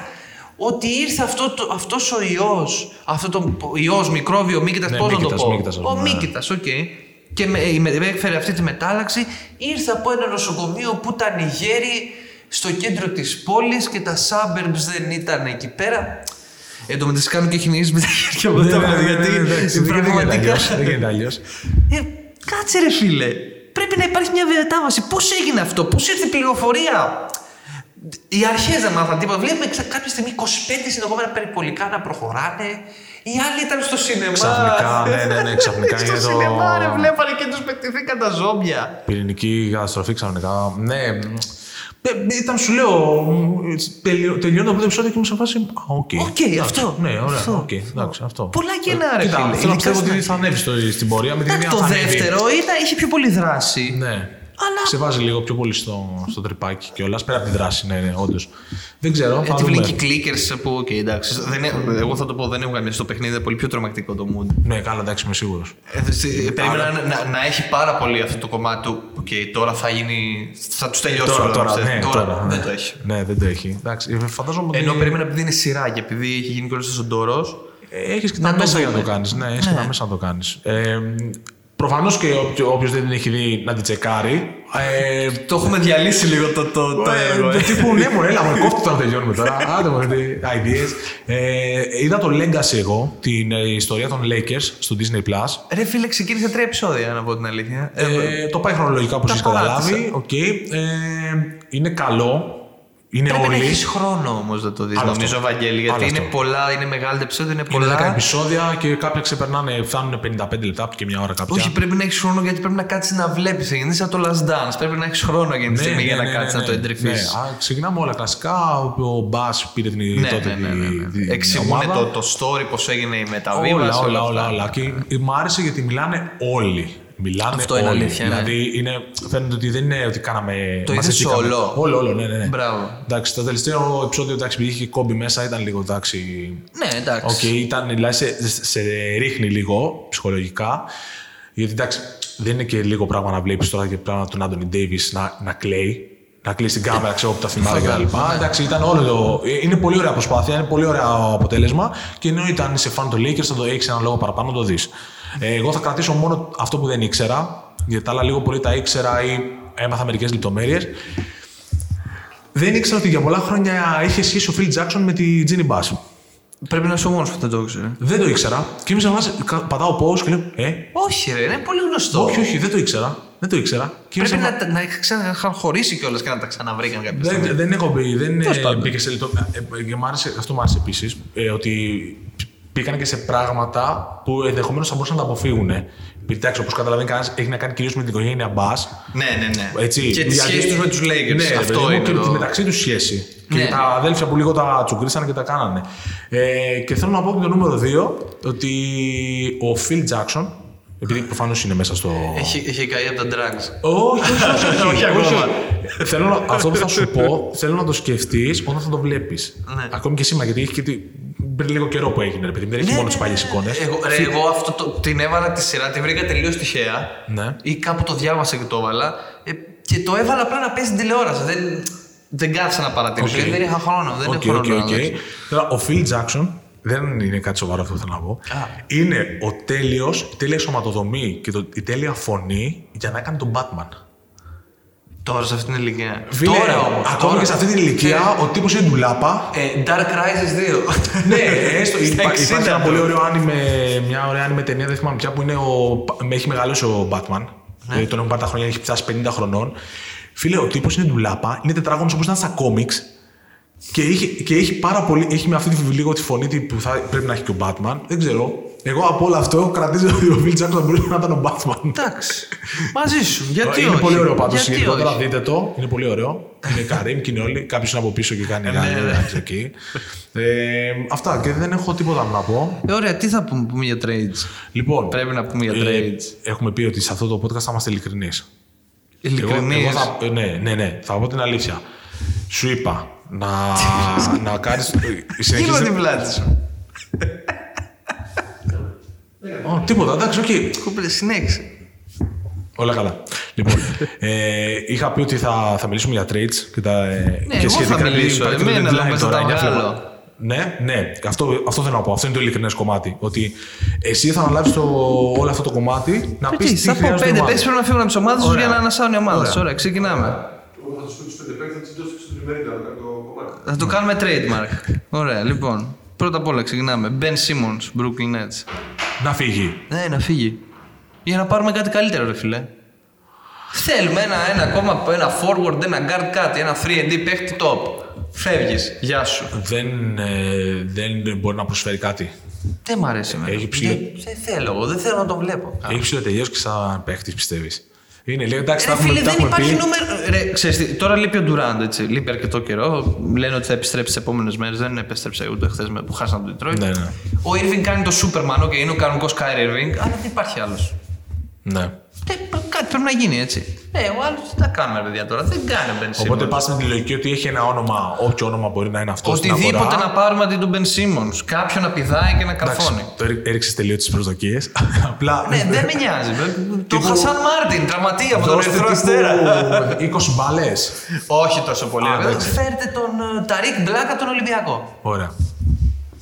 S2: ότι ήρθε αυτό το, αυτός ο ιός, αυτό το ιός, μικρόβιο, μύκητας,
S1: Ναι,
S2: πώς να το
S1: μύκητας,
S2: πω.
S1: μύκητας, ας
S2: ο
S1: πούμε, ναι.
S2: μύκητας, οκ. Και με, με, έφερε αυτή τη μετάλλαξη, ήρθε από ένα νοσοκομείο που ήταν οι γέροι στο κέντρο της πόλης και τα suburbs δεν ήταν εκεί πέρα. Εν τω μεταξύ κάνουν και χινήσεις με τα χέρια μου,
S1: Ναι,
S2: τα
S1: ναι,
S2: βλέπω,
S1: ναι,
S2: γιατί
S1: ναι, εντάξει, δεν γίνεται
S2: πραγματικά...
S1: αλλιώς, Δεν γίνεται αλλιώ.
S2: Ε, κάτσε ρε φίλε. Πρέπει να υπάρχει μια μετάβαση. Πώς έγινε αυτό, πώς ήρθε η πληροφορία; Οι αρχές δεν μάθαν τίποτα. Βλέπουμε ξα- κάποια στιγμή 25 συνεχόμενα περιπολικά να προχωράνε. Οι άλλοι ήταν στο σινεμά.
S1: Ξαφνικά, ναι, ναι, ναι, ξαφνικά
S2: στο
S1: είναι το-
S2: σινεμά, ρε, βλέπανε και τους πετυχθήκαν τα ζόμπια.
S1: Πυρηνική καταστροφή ξαφνικά. Ναι. Ε, Ήταν, σου λέω, τελειώ- τελειώνω αυτό το επεισόδιο και ήμουν σε φάση. Α, οκ.
S2: Οκ,
S1: Εντάξει,
S2: αυτό.
S1: Ναι, ωραία.
S2: Αυτό.
S1: οκ, εντάξει, αυτό.
S2: Πολλά κενά, ρε
S1: Κοίτα,
S2: φίλε,
S1: Θέλω να
S2: ειδικά
S1: πιστεύω
S2: στην
S1: ότι
S2: αρχή.
S1: θα ανέβει στο- στην πορεία με την
S2: Εντάξει,
S1: έννοια
S2: το
S1: θα ανέβει.
S2: δεύτερο ήταν, είχε πιο πολύ δράση.
S1: Ναι.
S2: Αλλά-
S1: Σε βάζει λίγο πιο πολύ στο, στο τριπάκι κιόλας. Πέρα από τη δράση, ναι, ναι, όντως. Δεν ξέρω. Θα
S2: Γιατί
S1: δούμε.
S2: βλέπει clickers που, οκ, εντάξει. Δεν, είναι- εγώ θα το πω, δεν έχουν καμία στο παιχνίδι, είναι πολύ πιο τρομακτικό το mood.
S1: Ναι, καλά, εντάξει, είμαι σίγουρος.
S2: Ε, στη- Περίμενα να, να, να έχει πάρα πολύ αυτό το κομμάτι του. Οκ, τώρα θα γίνει. Θα τους τελειώσει
S1: Τώρα,
S2: όλα,
S1: τώρα,
S2: πιστεύω.
S1: ναι,
S2: Τώρα
S1: τώρα,
S2: δεν
S1: ναι.
S2: το έχει.
S1: Ναι, δεν το έχει. Εντάξει, ε, φαντάζομαι ότι.
S2: Ενώ περίμενα επειδή είναι σειρά και επειδή έχει γίνει κιόλας ο ντόρος.
S1: Έχεις και
S2: Να
S1: τα
S2: το
S1: μέσα για να
S2: δούμε.
S1: το κάνεις. Ναι, έχεις και τα μέσα να το κάνεις. Ε, Προφανώς και όποιο δεν την έχει δει να την τσεκάρει. Ε,
S2: Το έχουμε διαλύσει λίγο το, το, το
S1: ε,
S2: έργο.
S1: το
S2: ε.
S1: τύπου ναι, μωρέ, έλα, μωρέ, κόφτε το να τελειώνουμε τώρα. Άντε, μωρέ, τι ideas. Ε, είδα το Legacy εγώ, την ε, ιστορία των Lakers στο Disney Plus.
S2: Ρε φίλε, ξεκίνησε τρία επεισόδια, να πω την αλήθεια. Ε,
S1: Ε, το πάει χρονολογικά όπως
S2: Τα
S1: έχεις καταλάβει.
S2: παράτησα.
S1: Οκ. Ε, είναι καλό. Είναι
S2: Πρέπει να
S1: όλοι.
S2: έχεις χρόνο όμως να το δεις,
S1: Άλλο
S2: νομίζω,
S1: αυτό.
S2: Βαγγέλη. Γιατί
S1: Άλλο
S2: είναι
S1: αυτό.
S2: πολλά, είναι μεγάλα τα επεισόδια, είναι
S1: Είναι 10
S2: πολλά.
S1: επεισόδια και κάποια ξεπερνάνε, φτάνουν 55 λεπτά και μια ώρα κάποια.
S2: Όχι, πρέπει να έχεις χρόνο γιατί πρέπει να κάτσεις να βλέπεις. Θα γίνει σαν το Last Dance. Πρέπει να έχεις χρόνο για τη στιγμή για να κάτσεις να το εντρυφείς.
S1: Ναι, Α, ξεκινάμε όλα κλασικά. Ο Μπα πήρε την
S2: Ναι,
S1: τότε
S2: ναι, ναι, ναι, ναι.
S1: τη- την
S2: Εξηγούν
S1: ομάδα.
S2: το, το story, πώς έγινε η μεταβίβαση.
S1: Όλα, όλα,
S2: αυτά.
S1: όλα, όλα. Και μου άρεσε γιατί μιλάνε όλοι. Μιλάνε
S2: Αυτό
S1: όλοι.
S2: είναι αλήθεια, ναι.
S1: Δηλαδή είναι, φαίνεται ότι δεν είναι ότι κάναμε.
S2: Το
S1: μας
S2: είδες
S1: εθήκαμε.
S2: όλο;
S1: Όλο, όλο, ναι, ναι. ναι.
S2: Μπράβο.
S1: Εντάξει, το τελευταίο επεισόδιο εντάξει, επειδή είχε και Kobe μέσα ήταν λίγο εντάξει.
S2: Ναι, εντάξει.
S1: Οκ, ήταν, δηλαδή σε, σε ρίχνει λίγο ψυχολογικά. Γιατί εντάξει, δεν είναι και λίγο πράγμα να βλέπεις τώρα και πράγμα τον Anthony Davis να, να κλαίει. Να κλείσει την κάμερα, ξέρω που τα θυμάμαι κτλ. Εντάξει, ήταν όλο το. Είναι πολύ ωραία προσπάθεια, είναι πολύ ωραίο αποτέλεσμα. Και ενώ ήταν είσαι φαν το Lakers, θα το έχεις ένα λόγο παραπάνω να το δεις. Ε, εγώ θα κρατήσω μόνο αυτό που δεν ήξερα, γιατί τα άλλα λίγο πολύ τα ήξερα ή έμαθα μερικές λεπτομέρειες. Δεν ήξερα ότι για πολλά χρόνια είχε σχέση ο Phil Jackson με τη Ginny Bass.
S2: Πρέπει να είσαι ο μόνος που δεν το ήξερε.
S1: Δεν το ήξερα. Και είμαι σε φάση, κα- πατάω pause και λέω, Ε,
S2: Όχι, ρε, είναι πολύ γνωστό.
S1: όχι, όχι, δεν το ήξερα. Δεν το ήξερα. Και είμαι
S2: Πρέπει
S1: σε
S2: να, τα- να είχαν χωρίσει κιόλας και να τα ξαναβρήκαν κάποια
S1: Δεν,
S2: στιγμή.
S1: δεν έχω μπει, δεν
S2: Τέλος
S1: ε,
S2: πάντων.
S1: μπήκε σε λεπτό. ε, ε, και μ' άρεσε, αυτό μου άρεσε επίσης. Ε, ότι πήγαν και σε πράγματα που ενδεχομένως θα μπορούσαν να τα αποφύγουν. Εντάξει, όπως καταλαβαίνει κανένας, έχει να κάνει κυρίως με την οικογένεια Μπας.
S2: Ναι, ναι, ναι.
S1: Έτσι,
S2: και τη
S1: δηλαδή-
S2: σχέση τους με τους Lakers.
S1: Ναι, ρε
S2: Αυτό
S1: παιδί μου,
S2: είναι.
S1: Και
S2: το-
S1: τη μεταξύ τους σχέση.
S2: Ναι.
S1: Και τα αδέλφια που λίγο τα τσουκρίσανε και τα κάνανε. Ε, και θέλω να πω και το νούμερο 2 ότι ο Phil Jackson, επειδή προφανώς είναι μέσα στο.
S2: Έχει, έχει καεί από τα drugs.
S1: Όχι, όχι, όχι.
S2: Όχι ακόμα.
S1: Θέλω να, αυτό που θα σου πω, θέλω να το σκεφτείς όταν θα το βλέπεις.
S2: Ναι.
S1: Ακόμη και σήμερα, γιατί έχει και. τη- Πριν λίγο καιρό που έγινε, ρε παιδί μου, δεν έχει μόνο τις παλιές εικόνες.
S2: Εγώ, ρε, εγώ αυτό το, την έβαλα τη σειρά, τη βρήκα τελείως τυχαία.
S1: Ναι.
S2: Ή κάπου το διάβασα και το έβαλα. Ε, και το έβαλα απλά να παίζει την τηλεόραση. Δεν, δεν κάθισα να παρατηρήσω.
S1: Οκ.
S2: γιατί Δεν είχα χρόνο. Δεν
S1: Οκ,
S2: έχω
S1: οκ,
S2: χρόνο. να
S1: οκ.
S2: δω.
S1: Τώρα, ο Phil Jackson δεν είναι κάτι σοβαρό αυτό που θέλω να πω.
S2: Α.
S1: Είναι ο τέλειος, η τέλεια σωματοδομή και το, η τέλεια φωνή για να κάνει τον Batman.
S2: Τώρα σε αυτήν την ηλικία.
S1: Φίλε,
S2: τώρα όμως.
S1: Ακόμα και σε αυτή την ηλικία, ο τύπος είναι ντουλάπα.
S2: Ε, Dark Rises 2.
S1: ναι, έστω.
S2: Στα
S1: υπά-
S2: 60
S1: υπάρχει ένα
S2: του.
S1: πολύ ωραίο άνιμε, μια ωραία άνιμε ταινία, δεν θυμάμαι πια, που είναι ο, με έχει μεγαλώσει ο Batman.
S2: Ναι.
S1: Ε, τον έχουν πάρει τα χρόνια, έχει φτάσει 50 χρονών. Φίλε, ο τύπος είναι ντουλάπα, είναι τετράγωνος όπως ήταν στα κόμιξ. Και έχει, και έχει πάρα πολύ, έχει με αυτή τη λίγο τη φωνή τη που θα, πρέπει να έχει και ο Batman. Δεν ξέρω. Εγώ από όλο αυτό κρατήσω ότι ο Phil Jackson θα μπορούσε να ήταν ο Batman.
S2: Εντάξει. Μαζί σου. Γιατί
S1: είναι
S2: όχι;
S1: πολύ ωραίο πάντως.
S2: Γιατί
S1: Γενικότερα
S2: όχι;
S1: δείτε το. Είναι πολύ ωραίο. Είναι Καρύμ και είναι όλοι. Κάποιος είναι από πίσω και κάνει
S2: ναι, ναι.
S1: ένα εκεί. Ε, αυτά και δεν έχω τίποτα να πω.
S2: Ε, ωραία, τι θα πούμε, πούμε για trades;
S1: Λοιπόν,
S2: Πρέπει να πούμε για
S1: ε,
S2: trades.
S1: έχουμε πει ότι σε αυτό το podcast θα είμαστε ειλικρινείς.
S2: Ειλικρινής.
S1: θα, ε, ναι, ναι, ναι, θα πω την αλήθεια. Σου είπα να, να κάνει.
S2: Γύρω την πλάτη σου.
S1: τίποτα, εντάξει, οκ.
S2: Κούπλε, συνέχισε.
S1: Όλα καλά. Λοιπόν, ε, είχα πει ότι θα, θα μιλήσουμε για trades και τα. ε,
S2: Ναι,
S1: και
S2: εγώ θα
S1: επειδή
S2: μιλήσω.
S1: υπάρχει το
S2: Εμένα
S1: deadline
S2: να πες
S1: τώρα,
S2: τα
S1: 9
S2: βγάλω.
S1: Φλεβάρι. Ναι, ναι, αυτό, αυτό θέλω να πω. Αυτό είναι το ειλικρινές κομμάτι. Ότι εσύ θα αναλάβεις όλο αυτό το κομμάτι να πεις
S2: Τι,
S1: τι
S2: θα πω
S1: χρειάζεται. η
S2: πέντε
S1: ομάδα.
S2: παίξει πρέπει να φύγουν από τις ομάδες του
S1: Ωραία.
S2: για να ανασάνουν οι ομάδε.
S1: Ωραία.
S2: Ωραία, ξεκινάμε.
S3: Εγώ θα σου πεις του πέντε παίκτες, θα του δώσω στην ημερίδα το κομμάτι.
S2: Θα το κάνουμε trademark. Ωραία, λοιπόν. Πρώτα απ' όλα ξεκινάμε. Ben Simmons, Brooklyn Nets.
S1: Να φύγει.
S2: Ναι, να φύγει. Για να πάρουμε κάτι καλύτερο, ρε φιλέ. Θέλουμε ένα, ένα ακόμα, ένα forward, ένα guard κάτι, ένα 3D παίχτη top. Φεύγεις. Γεια σου.
S1: Δεν, ε, δεν μπορεί να προσφέρει κάτι.
S2: Δεν μ' αρέσει εμένα.
S1: Έχει ψηλό-
S2: Δεν, δεν θέλω εγώ, δεν θέλω να τον βλέπω.
S1: Έχει ψηλοτελειώσει και σαν παίχτης, πιστεύεις. Είναι λίγο εντάξει, τα
S2: Ρε
S1: έχουμε,
S2: φίλε,
S1: τα
S2: δεν
S1: έχουμε
S2: υπάρχει
S1: πει.
S2: νούμερο. Ρε, ξέρεις τι, τώρα λείπει ο Ντουράντ, έτσι. Λείπει αρκετό καιρό. Λένε ότι θα επιστρέψει τις επόμενες μέρες. Δεν επέστρεψε ούτε χθες που χάσαν τον Detroit.
S1: Ναι, ναι.
S2: Ο Irving κάνει το Superman, και είναι ο κανονικός Kyrie Irving, αλλά δεν υπάρχει άλλος.
S1: Ναι.
S2: Κάτι πρέπει να γίνει έτσι. Ε, ο άλλος τι τα κάνουμε, παιδιά τώρα. Δεν κάνει Ben Simmons.
S1: Οπότε πας με τη λογική ότι έχει ένα όνομα, όποιο όνομα μπορεί να είναι αυτό. στην
S2: Οτιδήποτε
S1: αγορά.
S2: να πάρουμε αντί του Ben Simmons. Κάποιον να πηδάει και να καρφώνει.
S1: Το έριξε τελείως τις προσδοκίες. Απλά.
S2: Ναι, δεν με νοιάζει. Το
S1: Τύπου-
S2: Χασάν Μάρτιν, τραυματία από τον
S1: Δώστε
S2: Ερυθρό
S1: τύπου
S2: Αστέρα.
S1: 20 μπάλες.
S2: Όχι τόσο πολύ.
S1: Α,
S2: βέβαια.
S1: εντάξει.
S2: Φέρτε τον ε, Ταρίκ Μπλακ από τον Ολυμπιακό.
S1: Ωραία.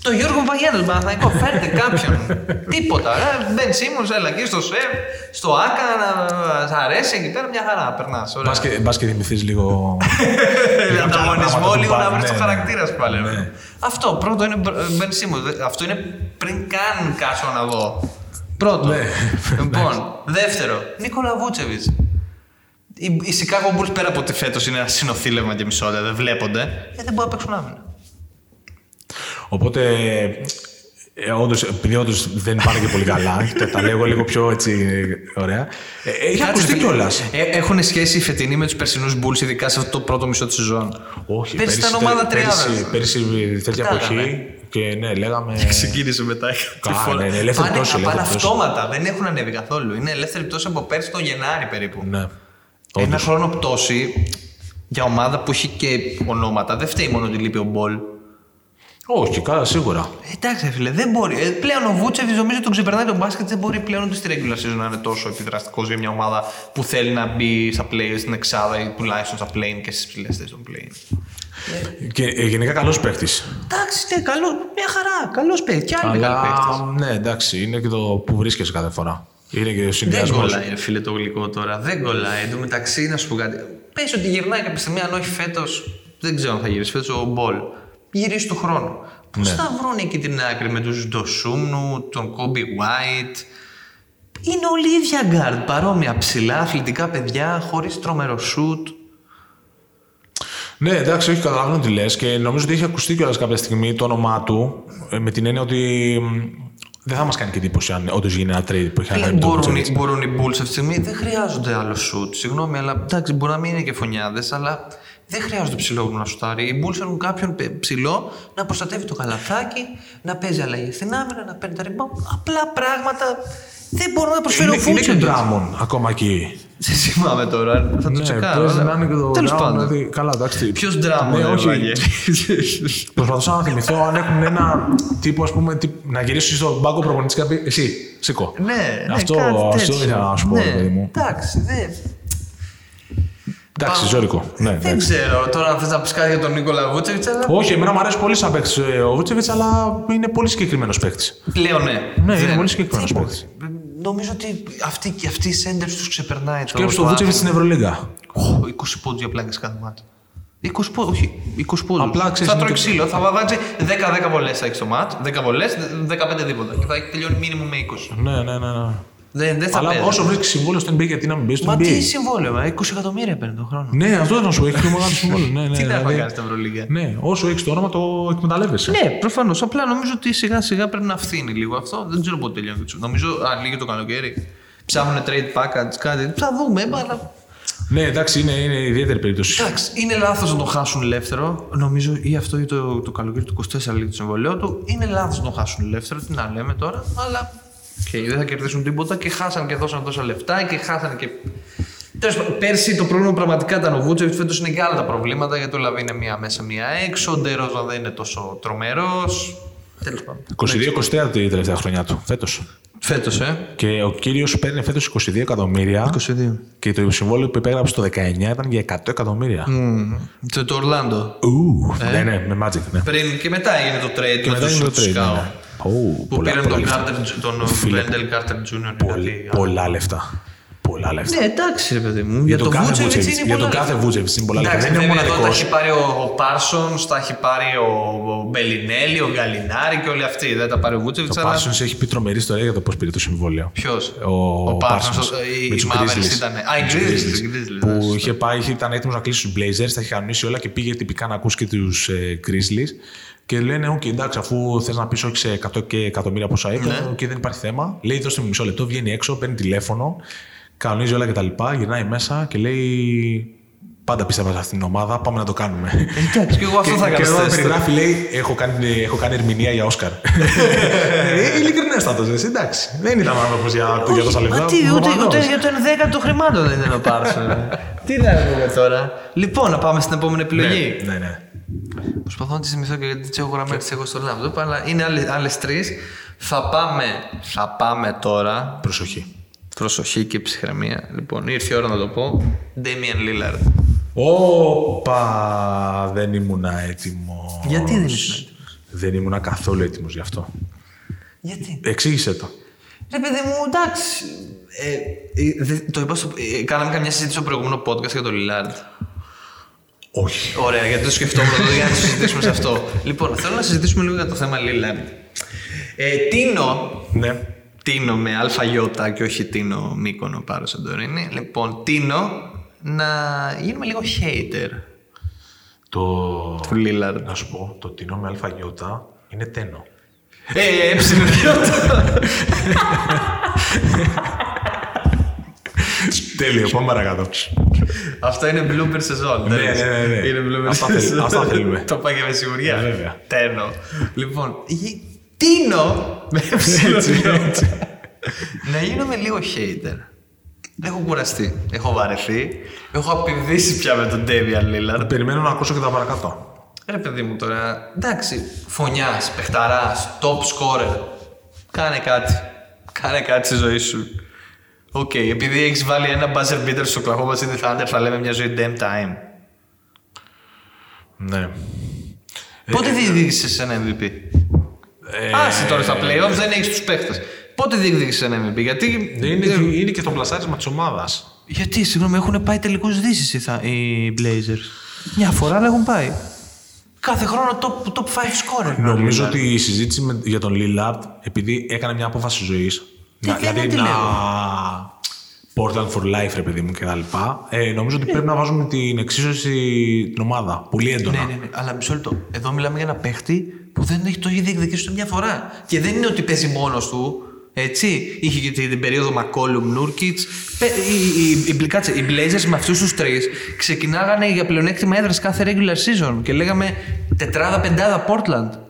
S2: Το Γιώργο Παπαγιάννη, τον Παναθηναϊκό. Φέρτε κάποιον. Τίποτα. Μπεν Σίμονς, έλα εκεί στο ΣΕΦ, στο ΟΑΚΑ, να σ' αρέσει εκεί πέρα μια χαρά. Περνάς.
S1: Μπας και, μπας και θυμηθείς λίγο. κάποια άλλα
S2: Ανταγωνισμό
S1: πράγματα
S2: λίγο
S1: που
S2: να
S1: πάνε,
S2: βρει το
S1: ναι,
S2: χαρακτήρας σου πάλι.
S1: Ναι.
S2: Αυτό πρώτο είναι Μπεν Σίμονς. Αυτό είναι πριν καν κάτσω να δω. Πρώτο.
S1: Ναι.
S2: Λοιπόν, δεύτερο, Νίκολα Βούτσεβιτς. Οι, οι Chicago Bulls πέρα από ότι φέτος είναι ένα συνοθήλευμα και μισό, δεν βλέπονται, γιατί δεν μπορούν να παίξουν άμυνα.
S1: Οπότε. Ε, όντως, επειδή όντως δεν πάνε και πολύ καλά, τα, τα λέω εγώ λίγο πιο έτσι ωραία. Ε, έχει
S2: Κάτσε,
S1: ακουστεί
S2: φίλε.
S1: κιόλας.
S2: Ε, έχουν σχέση οι φετινοί με τους περσινούς Bulls, ειδικά σε αυτό το πρώτο μισό της σεζόν;
S1: Όχι,
S2: Πέρσι ήταν ομάδα τριάδας.
S1: πέρσι, πέρσι τέτοια
S2: Κατάλαβε.
S1: εποχή και ναι, λέγαμε.
S2: Ξεκίνησε μετά.
S1: Κα- ναι, ναι, ελεύθερη
S2: Πάνε,
S1: πτώση,
S2: πάνε
S1: ελεύθερη πτώση.
S2: αυτόματα, δεν έχουν ανέβει καθόλου. Είναι ελεύθερη πτώση από πέρσι τον Γενάρη περίπου.
S1: Ναι.
S2: Ένα
S1: Όντως.
S2: χρόνο πτώση για ομάδα που έχει και ονόματα. Δεν φταίει μόνο ότι λείπει ο Μπολ.
S1: Όχι, καλά, σίγουρα.
S2: Ε, Εντάξει, ρε φίλε, δεν μπορεί. Ε, πλέον ο Βούτσεβιτς νομίζω τον ξεπερνάει τον μπάσκετ. Δεν μπορεί πλέον ούτε στη regular season να είναι τόσο επιδραστικός για μια ομάδα που θέλει να μπει στα play στην εξάδα ή τουλάχιστον στα play και στις ψηλές θέσεις των play.
S1: Και ε, γενικά καλός παίχτη.
S2: Εντάξει, ναι, καλό, μια χαρά. Καλός παίκτης. Κι άλλοι μεγάλοι παίκτες.
S1: ναι, εντάξει, είναι και το που βρίσκεσαι κάθε φορά. Είναι και ο
S2: Δεν
S1: συνδυασμός.
S2: κολλάει, ρε φίλε, το γλυκό τώρα. Δεν κολλάει. Εν τω μεταξύ, να σου πω κάτι. Πες ότι γυρνάει κάποια στιγμή, αν όχι φέτος, δεν ξέρω αν θα γυρίσει φέτος ο Μπολ. Γυρίσει του χρόνου. Πώς
S1: Ναι.
S2: θα βρουν εκεί την άκρη με τους Ντοσούνμου, τον Coby White. Είναι όλοι οι ίδια γκάρτ. Παρόμοια ψηλά, αθλητικά παιδιά, χωρίς τρομερό σουτ.
S1: Ναι, εντάξει, όχι, καταλαβαίνω τι λες και νομίζω ότι έχει ακουστεί κιόλας κάποια στιγμή το όνομά του ε, με την έννοια ότι μ, δεν θα μας κάνει και εντύπωση αν όντως γίνει ένα trade που έχει να
S2: Λέει,
S1: κάνει με τον
S2: μπορούν,
S1: Vucevic.
S2: οι- μπορούν οι Bulls αυτή τη στιγμή, δεν χρειάζονται άλλο σουτ. Συγγνώμη, αλλά εντάξει, μπορεί να μην είναι και φονιάδες, αλλά δεν χρειάζονται ψηλό που να σουτάρει. Οι Bulls έχουν κάποιον πε- ψηλό να προστατεύει το καλαθάκι, να παίζει αλλαγή στην άμυνα, να παίρνει τα rebound. Απλά πράγματα δεν μπορούν να προσφέρουν
S1: Είναι, είναι και ο
S2: Vucevic.
S1: Ντράμον ακόμα εκεί.
S2: Σε θυμάμαι τώρα, θα το
S1: Ναι,
S2: τσεκάρω.
S1: παίζει
S2: αλλά-
S1: να είναι και το
S2: Τέλος
S1: Drummond,
S2: πάντων.
S1: δηλαδή, καλά, εντάξει.
S2: Ποιος δράμα,
S1: Ναι,
S2: ρε,
S1: όχι.
S2: Βαγγέλη.
S1: Προσπαθούσα να θυμηθώ αν έχουν ένα τύπο, ας πούμε, τύπ- να γυρίσει στον πάγκο προπονητής και να πει Εσύ, σήκω.
S2: Ναι, ναι,
S1: Αυτό,
S2: κάτι
S1: αυτό
S2: τέτοιο.
S1: ήθελα να σου πω,
S2: ναι,
S1: ρε παιδί μου.
S2: Εντάξει, δεν.
S1: Εντάξει,
S2: Πάμε.
S1: ζώρικο. Ναι,
S2: Δεν
S1: εντάξει.
S2: ξέρω τώρα αν θες να πεις κάτι για τον Νίκολα Βούτσεβιτς, αλλά.
S1: Όχι, εμένα μου αρέσει πολύ σαν παίκτης ο Βούτσεβιτς, αλλά είναι πολύ συγκεκριμένος παίκτης.
S2: Πλέον ναι.
S1: Ναι, είναι
S2: Δεν-
S1: πολύ συγκεκριμένος
S2: δεν-
S1: παίκτης.
S2: Νομίζω ότι αυτή, και αυτή η σέντερ τους ξεπερνάει το.
S1: Σκέψου το Βούτσεβιτς στην Ευρωλίγα.
S2: Οχ, 20 πόντους για πλάκα κάθε μάτι. 20 πόντου, όχι, 20 πόντους.
S1: Απλά, ξέρεις,
S2: θα
S1: είναι
S2: τρώει
S1: και-
S2: ξύλο, θα βάζει 10-10 βολές θα έχεις το μάτ, 10 βολές, 15 τίποτα. Και θα έχει τελειώνει μήνυμο με 20.
S1: Ναι, ναι, ναι. ναι.
S2: Δεν, δεν θα
S1: Αλλά
S2: παίζει.
S1: όσο βρίσκει συμβόλαιο στο NBA, γιατί να μην μπει στο
S2: Μα τι
S1: NBA.
S2: συμβόλαιο, μα, 20 εκατομμύρια παίρνει τον χρόνο.
S1: Ναι, αυτό να σου έχει πιο μεγάλο συμβόλαιο. Ναι, ναι,
S2: Τι να έχουμε
S1: δηλαδή-
S2: κάνει στην Ευρωλίγα.
S1: Ναι, όσο έχεις το όνομα το εκμεταλλεύεσαι.
S2: Ναι, προφανώς. Απλά νομίζω ότι σιγά σιγά πρέπει να φθίνει λίγο αυτό. Δεν ξέρω πότε τελειώνει. Νομίζω, α, λήγει το καλοκαίρι. Ψάχνουν trade package, κάτι. Θα δούμε, αλλά.
S1: Ναι, εντάξει, είναι, είναι ιδιαίτερη περίπτωση.
S2: Εντάξει, είναι λάθος να τον χάσουν ελεύθερο. Νομίζω ή αυτό ή το, το καλοκαίρι του 24 λήγει το συμβόλαιό του. Είναι λάθος να τον χάσουν ελεύθερο. Τι να λέμε τώρα, αλλά. Και δεν θα κερδίσουν τίποτα και χάσαν και δώσαν τόσα λεφτά και χάσαν και. Τέλος πάντων, πέρσι το πρόβλημα πραγματικά ήταν ο Βούτσεβιτς. Φέτος είναι και άλλα τα προβλήματα γιατί ο Λαβίν είναι μία μέσα, μία έξω. Ο Ντερόζαν δεν είναι τόσο τρομερός. Τέλος πάντων.
S1: 22-23 τη τελευταία χρονιά του, φέτος.
S2: Φέτος, ε.
S1: Και ο κύριος παίρνει φέτος 22 εκατομμύρια.
S2: 22.
S1: Και το συμβόλαιο που υπέγραψε το 19 ήταν για 100 εκατομμύρια.
S2: Το, το Ορλάντο.
S1: Ου, Ναι, ναι, με Magic, ναι.
S2: Πριν και μετά έγινε το trade
S1: Και
S2: με
S1: μετά
S2: τους
S1: είναι το trade.
S2: Chicago.
S1: ναι. Ου,
S2: Που
S1: πολλά,
S2: πήραν
S1: πολλά
S2: τον,
S1: λεφτά.
S2: Carter, τον
S1: Φίλε,
S2: Wendell Carter Jr. ή
S1: Πολύ-
S2: κάτι.
S1: Πολλά λεφτά. Πολλά λεφτά.
S2: Ναι, εντάξει, ρε παιδί μου.
S1: Για τον κάθε
S2: Vucevic
S1: Vucevic.
S2: είναι
S1: Για τον
S2: πολλά
S1: κάθε
S2: λεφτά.
S1: Vucevic είναι πολλά λεφτά.
S2: Εντάξει,
S1: Δεν είναι
S2: βέβαια, εδώ τα
S1: μοναδικό.
S2: έχει πάρει ο Πάρσον, τα έχει πάρει ο ο Μπελινέλη, ο Γκαλινάρη και όλοι αυτοί. Δεν τα πάρει ο Βούτσεβιτ.
S1: Ο Parsons έχει πει τρομερή ιστορία για το πώς πήρε το συμβόλαιο.
S2: Ποιος;
S1: Ο,
S2: Parsons,
S1: Parsons,
S2: οι-
S1: με
S2: οι
S1: τους
S2: Mavericks
S1: Grizzlies.
S2: ήταν. Α, οι
S1: Με τους
S2: Grizzlies,
S1: Grizzlies.
S2: οι Grizzlies,
S1: Που
S2: ναι,
S1: είχε πάει, είχε- ήταν έτοιμος να κλείσει τους Blazers, τα είχε κανονίσει όλα και πήγε τυπικά να ακούσει και τους ε, Grizzlies. Και λένε, OK, εντάξει, αφού θες να πεις όχι σε 100 και εκατομμύρια πόσα
S2: Ναι.
S1: είπε, και δεν υπάρχει θέμα. Λέει, δώστε μου μισό λεπτό, βγαίνει έξω, παίρνει τηλέφωνο, κανονίζει όλα κτλ. Γυρνάει μέσα και λέει, Πάντα πίστευα σε αυτήν την ομάδα, πάμε να το κάνουμε.
S2: Εντάξει, και εγώ αυτό θα
S1: και
S2: έκανα.
S1: εδώ
S2: στο τεστ.
S1: περιγράφει, λέει, έχω κάνει, έχω κάνει ερμηνεία για Όσκαρ. Ε, Ειλικρινέστατο, εσύ, εντάξει. Δεν ήταν άνθρωπο για, για τόσα λεφτά.
S2: Μα τι, ούτε,
S1: προφανώς.
S2: ούτε για το 11 των χρημάτων δεν ήταν ο Πάρσον. τι να πούμε τώρα. Λοιπόν, να πάμε στην επόμενη επιλογή.
S1: Ναι, ναι, ναι.
S2: Προσπαθώ να τη θυμηθώ και γιατί τι έχω γραμμένε εγώ στο laptop, αλλά είναι άλλες τρεις. Θα πάμε, θα πάμε τώρα.
S1: Προσοχή.
S2: Προσοχή και ψυχραιμία. Λοιπόν, ήρθε η ώρα να το πω. Damian Lillard.
S1: Όπα, δεν ήμουνα έτοιμος.
S2: Γιατί δεν ήσουν έτοιμος;
S1: Δεν ήμουνα καθόλου έτοιμος γι' αυτό.
S2: Γιατί;
S1: Εξήγησε το.
S2: Ρε παιδί μου, εντάξει. Ε, ε, δε- το είπα στο, ε, κάναμε καμιά συζήτηση στο προηγούμενο podcast για το Lillard.
S1: Όχι.
S2: Ωραία, γιατί το σκεφτόμουν εδώ για να το συζητήσουμε σε αυτό. Λοιπόν, θέλω να συζητήσουμε λίγο για το θέμα Lillard. Ε, Τίνο,
S1: Ναι.
S2: Τίνο με αλφαγιώτα και όχι Τίνο Μύκονο Πάρο Σαντορίνη. Λοιπόν, Τίνο να γίνουμε λίγο hater
S1: Το...
S2: του Lillard.
S1: Να σου πω, το τεινό με αλφαγιώτα είναι τένο.
S2: Ε, έψινο γιώτα.
S1: Τέλειο, πάμε παρακάτω.
S2: Αυτό είναι blooper σεζόν.
S1: Ναι, ναι, ναι, ναι.
S2: Είναι blooper
S1: Αυτά θέλ-
S2: σεζόν.
S1: αυτά θέλουμε.
S2: Το πάει και με σιγουριά.
S1: Ε, βέβαια.
S2: Τείνω. Λοιπόν, γι- Τείνω με έψιλον γιώτα. Να γίνομαι λίγο hater. Έχω κουραστεί. Έχω βαρεθεί. Έχω απαυδήσει πια με τον Damian Lillard.
S1: Περιμένω να ακούσω και τα παρακάτω.
S2: Ρε παιδί μου τώρα, εντάξει, φονιάς, παιχταράς, top scorer. Κάνε κάτι. Κάνε κάτι στη ζωή σου. Οκ, επειδή έχεις βάλει ένα buzzer beater στο Oklahoma City Thunder θα λέμε μια ζωή damn time.
S1: Ναι.
S2: Πότε διεκδίκησες ένα MVP.
S1: Ε,
S2: Άσε τώρα στα playoffs, δεν έχεις τους παίχτες. Πότε διεκδίκησες ένα MVP, γιατί...
S1: Είναι, και- είναι και το πλασάρισμα της ομάδας.
S2: Γιατί, συγγνώμη, έχουν πάει τελικούς δύσεις οι, θα- οι Blazers; Μια φορά αλλά έχουν πάει. Κάθε χρόνο top, top 5 scorer.
S1: Νομίζω ότι η συζήτηση με- για τον Lillard, επειδή έκανε μια απόφαση ζωής.
S2: δεν
S1: Δηλαδή
S2: τη
S1: να.
S2: λέω.
S1: Portland for life, ρε παιδί μου κτλ. Ε, νομίζω ότι πρέπει να βάζουμε την εξίσωση την ομάδα. Πολύ έντονα.
S2: Ναι, ναι, ναι. Αλλά μισό λεπτό. Εδώ μιλάμε για ένα παίχτη που δεν έχει το έχει διεκδικήσει ούτε μια φορά. Και δεν είναι ότι παίζει μόνος του. Έτσι. Είχε και την περίοδο Μακόλουμ, Νούρκιτ. Οι, οι, οι, κάτσε, οι Blazers με αυτούς τους τρεις ξεκινάγανε για πλεονέκτημα έδρας κάθε regular season και λέγαμε τετράδα-πεντάδα Portland.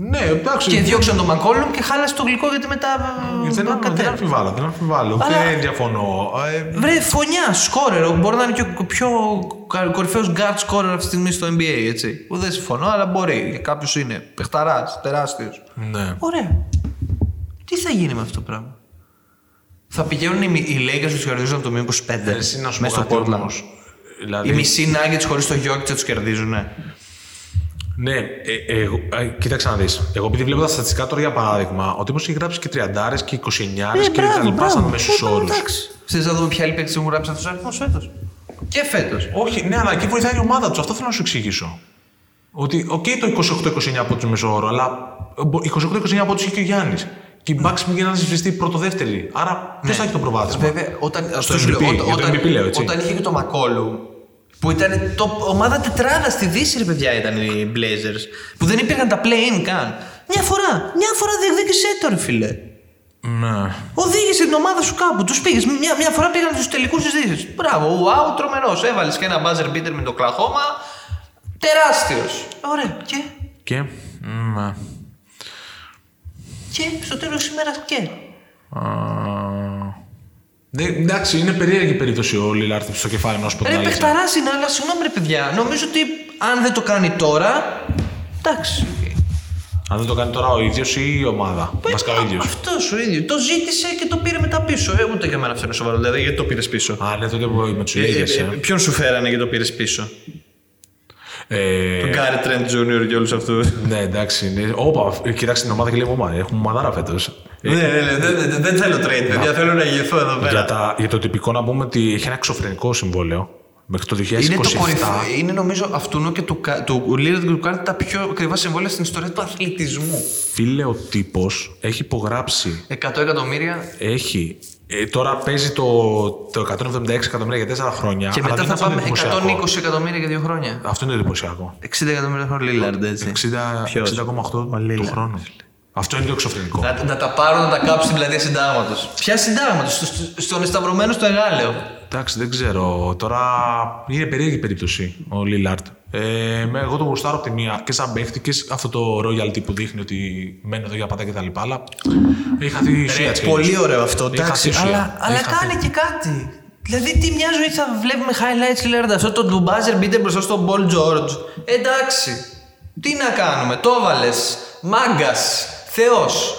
S1: Ναι, εντάξει.
S2: Και διώξαν τον Μακόλουμ και χάλασε το γλυκό γιατί μετά.
S1: Δεν,
S2: τον
S1: δεν,
S2: κατέβασε.
S1: αμφιβάλλω, δεν αμφιβάλλω.
S2: Αλλά-
S1: Δεν διαφωνώ. Ε,
S2: Βρε, φωνιά, σκόρερ. Μπορεί να είναι και ο πιο κορυφαίος guard scorer αυτή τη στιγμή στο NBA, έτσι. Που δεν συμφωνώ, αλλά μπορεί. Για κάποιου είναι. Πεχταράς, τεράστιος.
S1: ναι.
S2: Ωραία. Τι θα γίνει με αυτό το πράγμα; Θα πηγαίνουν οι, οι Lakers τους κερδίζουν από το μείον 25
S1: Εσύ να σου
S2: μέσα
S1: πω
S2: στο
S1: κάτι
S2: Portland.
S1: όμως. Δηλαδή,
S2: Οι μισοί Nuggets χωρίς το Jokic θα τους κερδίζουν. Ναι.
S1: Ναι, ε, ε, εγώ- ε, κοίταξε να δεις. Εγώ επειδή βλέπω τα στατιστικά τώρα για παράδειγμα, ο τύπος έχει γράψει και 30 και 29 και τα λοιπά σαν μέσους όρους.
S2: Θε να δούμε ποια άλλη παίκτης έχουν γράψει αυτού του αριθμού φέτος; Και φέτος.
S1: Όχι, ναι, αλλά εκεί βοηθάει η ομάδα τους. Αυτό θέλω να σου εξηγήσω. Ότι, οκ, το 28-29 από τους μεσόωρο, αλλά 28-29 από τους είχε και ο Γιάννης. Και οι Bucks πήγαιναν να συσφιστεί πρώτο-δεύτερη. Άρα, ποιος θα έχει το προβάδισμα.
S2: Βέβαια, όταν,
S1: Στο
S2: αυτό σου λέω,
S1: MVP,
S2: όταν,
S1: για το
S2: όταν,
S1: MVP λέω, έτσι.
S2: όταν είχε και το Μακόλου, που ήταν το, ομάδα τετράδα στη Δύση, ρε παιδιά, ήταν οι Blazers, που δεν υπήρχαν τα play-in καν. Μια φορά, μια φορά διεκδίκησέ το, ρε φίλε.
S1: Ναι.
S2: Οδήγησε την ομάδα σου κάπου. Τους πήγες. Μια, μια φορά πήγαν στους τελικούς τη Δύση. Μπράβο, wow, τρομερός. Έβαλες και ένα buzzer beater με το κλαχώμα. Τεράστιος. Ωραία. Και,
S1: Και. μ,
S2: και στο τέλος της ημέρας και;
S1: α, ναι, εντάξει, είναι περίεργη η περίπτωση ο Λίλαρτ στο κεφάλι να σου πω την
S2: Ρε
S1: αλήθεια.
S2: παιχταρά είναι, αλλά συγγνώμη ρε παιδιά. Νομίζω ότι αν δεν το κάνει τώρα. Εντάξει.
S1: Αν δεν το κάνει τώρα ο ίδιος ή η ομάδα. Βασικά ο ίδιος.
S2: Αυτός ο ίδιος. Το ζήτησε και το πήρε μετά πίσω. Ε, ούτε για μένα αυτό είναι σοβαρό. Δηλαδή, γιατί το πήρες πίσω;
S1: Α, ναι, τότε που με τους
S2: Ε, ε,
S1: ίδιε.
S2: ε, ποιον σου φέρανε και το πήρες πίσω;
S1: Ε,
S2: Τον Γκάρι Τρέντ Τζούνιορ και όλους αυτούς.
S1: ναι, εντάξει. Ναι. Όπα, ε, κοιτάξτε την ομάδα και λέμε ομάδα. Έχουμε ομαδάρα φέτος.
S2: Ναι, ναι, ναι, δεν, δεν, δεν θέλω trade, παιδιά. Θέλω να ηγηθώ εδώ πέρα.
S1: Για, τα, για το τυπικό να πούμε ότι έχει ένα εξωφρενικό συμβόλαιο μέχρι το 2027.
S2: Είναι το κορυφαίο. Είναι νομίζω αυτού και του, Κα- του Λίλαρντ και του Κάρι τα πιο ακριβά συμβόλαια στην ιστορία του αθλητισμού.
S1: Φίλε, ο τύπος έχει υπογράψει.
S2: 100 εκατομμύρια
S1: Έχει. Ε, τώρα παίζει το, το 176 εκατομμύρια για 4 χρόνια.
S2: και
S1: αλλά
S2: μετά
S1: δεν
S2: θα
S1: είναι
S2: πάμε
S1: αυτό το εντυπωσιακό.
S2: 120 εκατομμύρια για δύο χρόνια.
S1: Αυτό είναι το εντυπωσιακό.
S2: 60 εκατομμύρια χρόνο Λίλαρντ, έτσι.
S1: 60
S2: Ποιος;
S1: 60,8 του
S2: Lillard.
S1: χρόνου. Αυτό είναι το εξωφρενικό.
S2: Να, να τα πάρω να τα κάψω στην πλατεία συντάγματος. Ποια συντάγματος, στο, στο, στον εσταυρωμένο στο Αιγάλεω.
S1: Εντάξει, δεν ξέρω. Τώρα είναι περίεργη περίπτωση ο Λίλαρτ. Ε, με- εγώ το γουστάρω από τη μία και σαν παίχτη και αυτό το royalty που δείχνει ότι μένει εδώ για πάντα και τα λοιπά. Αλλά έχει χαθεί η ουσία της
S2: πολύ
S1: κιόλας.
S2: ωραίο αυτό,
S1: Έχει
S2: εντάξει.
S1: χαθεί η ουσία.
S2: Αλλά, αλλά
S1: Έχει χαθεί.
S2: κάνε και κάτι. Δηλαδή, τι μια ζωή θα βλέπουμε highlights Lillard, αυτό το του buzzer beater μπροστά στον Paul George. Εντάξει. Τι να κάνουμε, το έβαλες. Μάγκας. Θεός.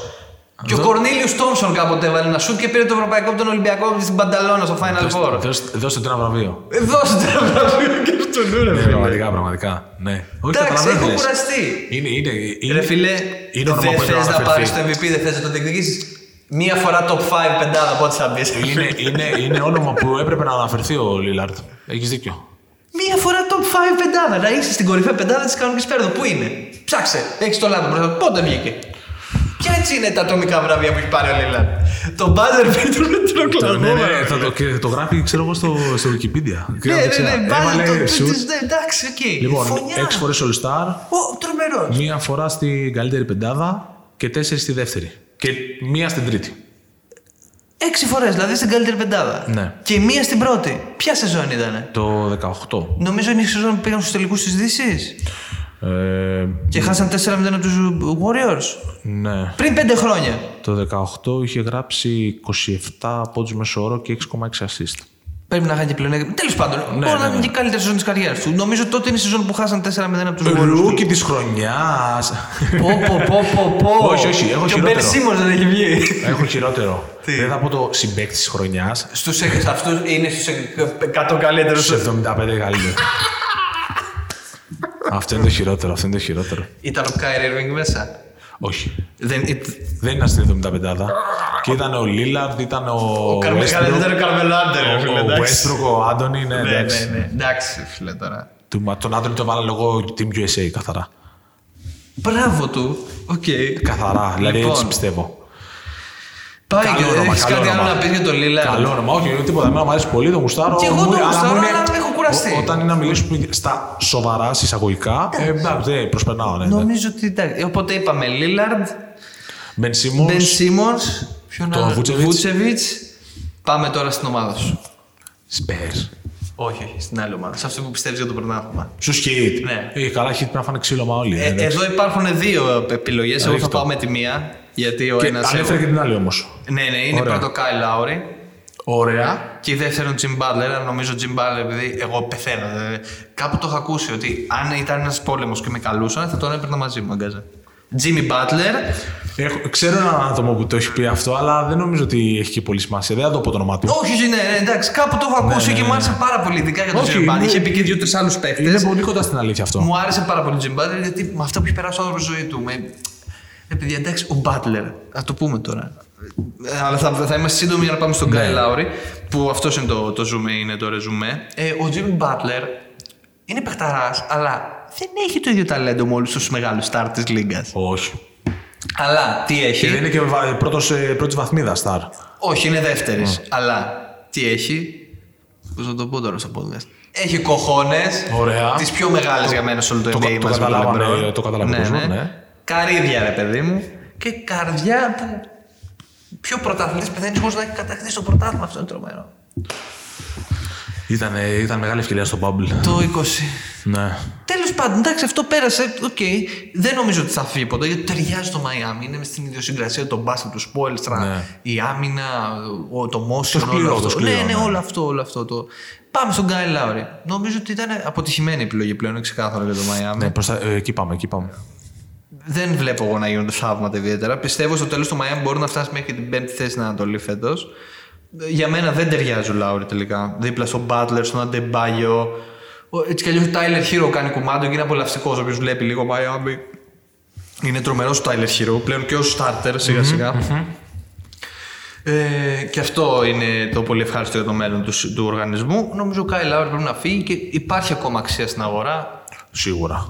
S2: Και ο Κορνίλιος Τόμσον κάποτε έβαλε ένα σουτ και πήρε το ευρωπαϊκό από τον Ολυμπιακό στην Πανταλώνα στο Final Four.
S1: Δώστε- Δώστε του ένα βραβείο.
S2: Ε, Δώστε ένα βραβείο και αυτόν, ρε
S1: Ναι,
S2: φίλε.
S1: πραγματικά, πραγματικά. Ναι. Όχι,
S2: Εντάξει,
S1: καταλαβαίνω τι
S2: έχω
S1: λες.
S2: κουραστεί.
S1: Είναι, είναι, είναι,
S2: Ρε φίλε,
S1: είναι όνομα
S2: δεν
S1: που έπρεπε
S2: θε να
S1: αναφερθεί.
S2: πάρεις το MVP, δεν θες να το διεκδικήσεις. Μία φορά top 5 πεντάδα, πότε θα μπεις.
S1: είναι, είναι, είναι όνομα που έπρεπε να αναφερθεί ο Λίλαρτ. Έχεις δίκιο.
S2: Μία φορά top 5 πεντάδα. Να είσαι στην κορυφαία πεντάδα της κανονικής πέρδο. Πού είναι; Ψάξε. Έχεις το λάθο μπροστά. Πότε βγήκε; Ποια έτσι είναι τα ατομικά βραβεία που έχει πάρει ο Λίλαρντ. Το buzzer beater με την
S1: Ναι,
S2: Οκλαχόμα.
S1: ναι, θα το, και το γράφει, ξέρω εγώ, στο, στο Wikipedia.
S2: Ναι, ναι, ναι. Βάλε το.
S1: Έβαλε
S2: το-
S1: shoot.
S2: το- ναι, Εντάξει, οκ.
S1: Λοιπόν,
S2: Φονιά.
S1: έξι φορές All Star,
S2: Ω, τρομερός.
S1: μία φορά στην καλύτερη πεντάδα και τέσσερις στη δεύτερη. Και μία στην τρίτη.
S2: Έξι φορές, δηλαδή στην καλύτερη πεντάδα.
S1: Ναι.
S2: Και μία στην πρώτη. Ποια σεζόν ήταν.
S1: Το 18.
S2: Νομίζω είναι η σεζόν που πήγαν στους τελικούς της Δύσης.
S1: Ε,
S2: Και χάσαν 4-0 από τους Warriors.
S1: ναι.
S2: Πριν 5 χρόνια.
S1: Το 18 είχε γράψει 27 πόντους μέσω όρο και 6,6 assist.
S2: Πρέπει να είχαν και πλεονέκτημα. Τέλος πάντων, μπορεί
S1: ναι,
S2: να είναι
S1: ναι.
S2: και η καλύτερη σεζόν της καριέρας του. Νομίζω τότε είναι η σεζόν που χάσαν 4-0 από τους Warriors.
S1: Ρούκι της χρονιάς.
S2: Πω, πω, πω, πω, πω.
S1: Όχι, όχι, έχω
S2: Και ο
S1: χειρότερο.
S2: Μπεν Σίμονς δεν έχει βγει.
S1: Έχω χειρότερο.
S2: Τι;
S1: Δεν θα πω το συμπέκτη της χρονιάς.
S2: Στους αυτού είναι στους 100 καλύτερους.
S1: Στους 75 καλύτερος. αυτό είναι το χειρότερο, αυτό είναι το χειρότερο.
S2: Ήταν ο Kyrie Irving μέσα;
S1: Όχι.
S2: Δεν, it-
S1: Δεν ήταν στην 75 Και ήταν ο Λίλαρντ, ήταν ο,
S2: ο Καρμε- καλά, δεν ήταν ο Carmelo Anthony, φίλε,
S1: ο
S2: εντάξει.
S1: Westbrook, ο Άντονι, ναι,
S2: Ναι,
S1: εντάξει.
S2: ναι, ναι. Εντάξει, φίλε τώρα.
S1: Του- μα Τον Άντονι το βάλα λόγω Team USA, καθαρά.
S2: Μπράβο του. Οκ.
S1: Καθαρά, δηλαδή
S2: Λοιπόν.
S1: έτσι πιστεύω.
S2: Πάει
S1: Καλό
S2: και
S1: όνομα,
S2: έχεις
S1: καλό
S2: κάτι άλλο
S1: όνομα.
S2: να πεις για τον Λίλαρντ.
S1: Καλό όνομα, όχι, τίποτα. Εμένα μου αρέσει πολύ, το γουστάρω.
S2: Κι εγώ
S1: Μου-
S2: το
S1: αλλά
S2: γουστάρω,
S1: μου είναι-
S2: αλλά έχω κουραστεί.
S1: Ό- Όταν είναι να μιλήσουμε στα σοβαρά εισαγωγικά, ε, εντάξει, δεν προσπερνάω, ναι.
S2: Νομίζω ότι εντάξει. Οπότε είπαμε Λίλαρντ,
S1: Μπεν Σίμονς,
S2: Μπεν Σίμονς, ποιον
S1: Τον
S2: άλλο,
S1: Βούτσεβιτς.
S2: Βούτσεβιτς. Πάμε τώρα στην ομάδα σου.
S1: Σπέρ.
S2: Όχι, όχι, στην άλλη ομάδα. Σε αυτή που πιστεύεις για το πρωτάθλημα.
S1: Στου Χιτ.
S2: Ναι.
S1: Ε, καλά, Χιτ πρέπει να φάνε ξύλωμα όλοι.
S2: Ε,
S1: εντάξει.
S2: εδώ υπάρχουν δύο επιλογές. Εγώ θα
S1: Ρίχτω.
S2: πάω με τη μία. Γιατί ο
S1: Και
S2: ένας.
S1: ανέφερε και την άλλη όμως.
S2: Ναι, ναι, είναι
S1: Ωραία.
S2: πρώτο Κάι Λάουρι.
S1: Ωραία.
S2: Και η δεύτερον Jim Butler. αλλά Νομίζω Jim Butler, επειδή εγώ πεθαίνω. δηλαδή, κάπου το έχω ακούσει ότι αν ήταν ένας πόλεμος και με καλούσαν, θα τον έπαιρνα μαζί μου, αγκάζα. Jimmy Butler.
S1: Έχω, ξέρω έναν άτομο που το έχει πει αυτό, αλλά δεν νομίζω ότι έχει και πολύ σημασία. Δεν θα το πω το όνομά του.
S2: Όχι, όχι, ναι, ναι, εντάξει, κάπου το έχω ακούσει
S1: ναι,
S2: και
S1: ναι,
S2: μου άρεσε
S1: ναι.
S2: πάρα πολύ, ειδικά για τον
S1: Όχι,
S2: Jimmy Butler.
S1: είναι-
S2: Είχε πει και δύο-τρεις άλλους παίχτε.
S1: Είναι πολύ κοντά στην αλήθεια αυτό.
S2: Μου άρεσε πάρα πολύ ο Jimmy Butler γιατί με αυτά που έχει περάσει όλη η ζωή του. Με... Ε, παιδιά, εντάξει, ο Butler, θα το πούμε τώρα. Ε, αλλά θα, θα είμαστε σύντομοι για να πάμε στον
S1: Ναι.
S2: Kyle Lowry, που αυτός είναι το, το zoom, είναι το ρεζουμέ. Ε, ο Jimmy Butler είναι παιχταράς, αλλά δεν έχει το ίδιο ταλέντο με όλους τους μεγάλους στάρ της λίγα.
S1: Όχι.
S2: Αλλά τι έχει;
S1: Και δεν είναι και βα- πρώτος, ε, πρώτης βαθμίδας στάρ.
S2: Όχι, είναι δεύτερης. Αλλά τι έχει; Πώς να το πω τώρα στο podcast; Έχει κοχώνες.
S1: Ωραία.
S2: Τις πιο μεγάλες για μένα σε όλο το
S1: το-
S2: NBA.
S1: το
S2: μαζί με τον
S1: καταλάβανε,
S2: LeBron.
S1: το καταλάβει ο κόσμος, ναι.
S2: Καρύδια, ρε παιδί μου. Και καρδιά που. Πιο πρωταθλητή πεθαίνει χωρίς να έχει κατακτήσει το πρωτάθλημα. Αυτό είναι τρομερό.
S1: Ήταν, ε, ήταν μεγάλη ευκαιρία στο Bubble.
S2: Το 20.
S1: Ναι.
S2: Τέλος πάντων, εντάξει, αυτό πέρασε. Οκ. Δεν νομίζω ότι θα φύγει ποτέ γιατί ταιριάζει στο Μαϊάμι. Είναι στην ιδιοσυγκρασία το μπάσκετ του Σπόλστρα,
S1: Ναι.
S2: η άμυνα, ο, το motion,
S1: Το σκληρό,
S2: όλο
S1: το
S2: αυτό.
S1: σκληρό,
S2: ναι, ναι,
S1: ναι.
S2: όλο αυτό, όλο αυτό. Το... Πάμε στον Κάιλ Λάουρι. Νομίζω ότι ήταν αποτυχημένη επιλογή πλέον, είναι ξεκάθαρο για το Μαϊάμι.
S1: ναι προς τα- ε, εκεί πάμε, εκεί πάμε.
S2: Δεν βλέπω εγώ να γίνονται θαύματα ιδιαίτερα. Πιστεύω στο τέλος το Μαϊάμι μπορεί να φτάσει μέχρι την πέμπτη θέση στην Ανατολή φέτος. Για μένα δεν ταιριάζει ο Λάουρι τελικά. Δίπλα στον Μπάτλερ, στον Αντεμπάγιο. Ο- Έτσι κι αλλιώς ο Τάιλερ Χίρο κάνει κουμάντο και είναι απολαυστικός. Όποιο βλέπει λίγο Μαϊάμι. Είναι τρομερός ο Τάιλερ Χίρο πλέον και ω starter σιγα σιγά. Ε, και αυτό είναι το πολύ ευχάριστο για το μέλλον του, του οργανισμού. Νομίζω ο Κάι Λάουρι πρέπει να φύγει και υπάρχει ακόμα αξία στην αγορά.
S1: Σίγουρα.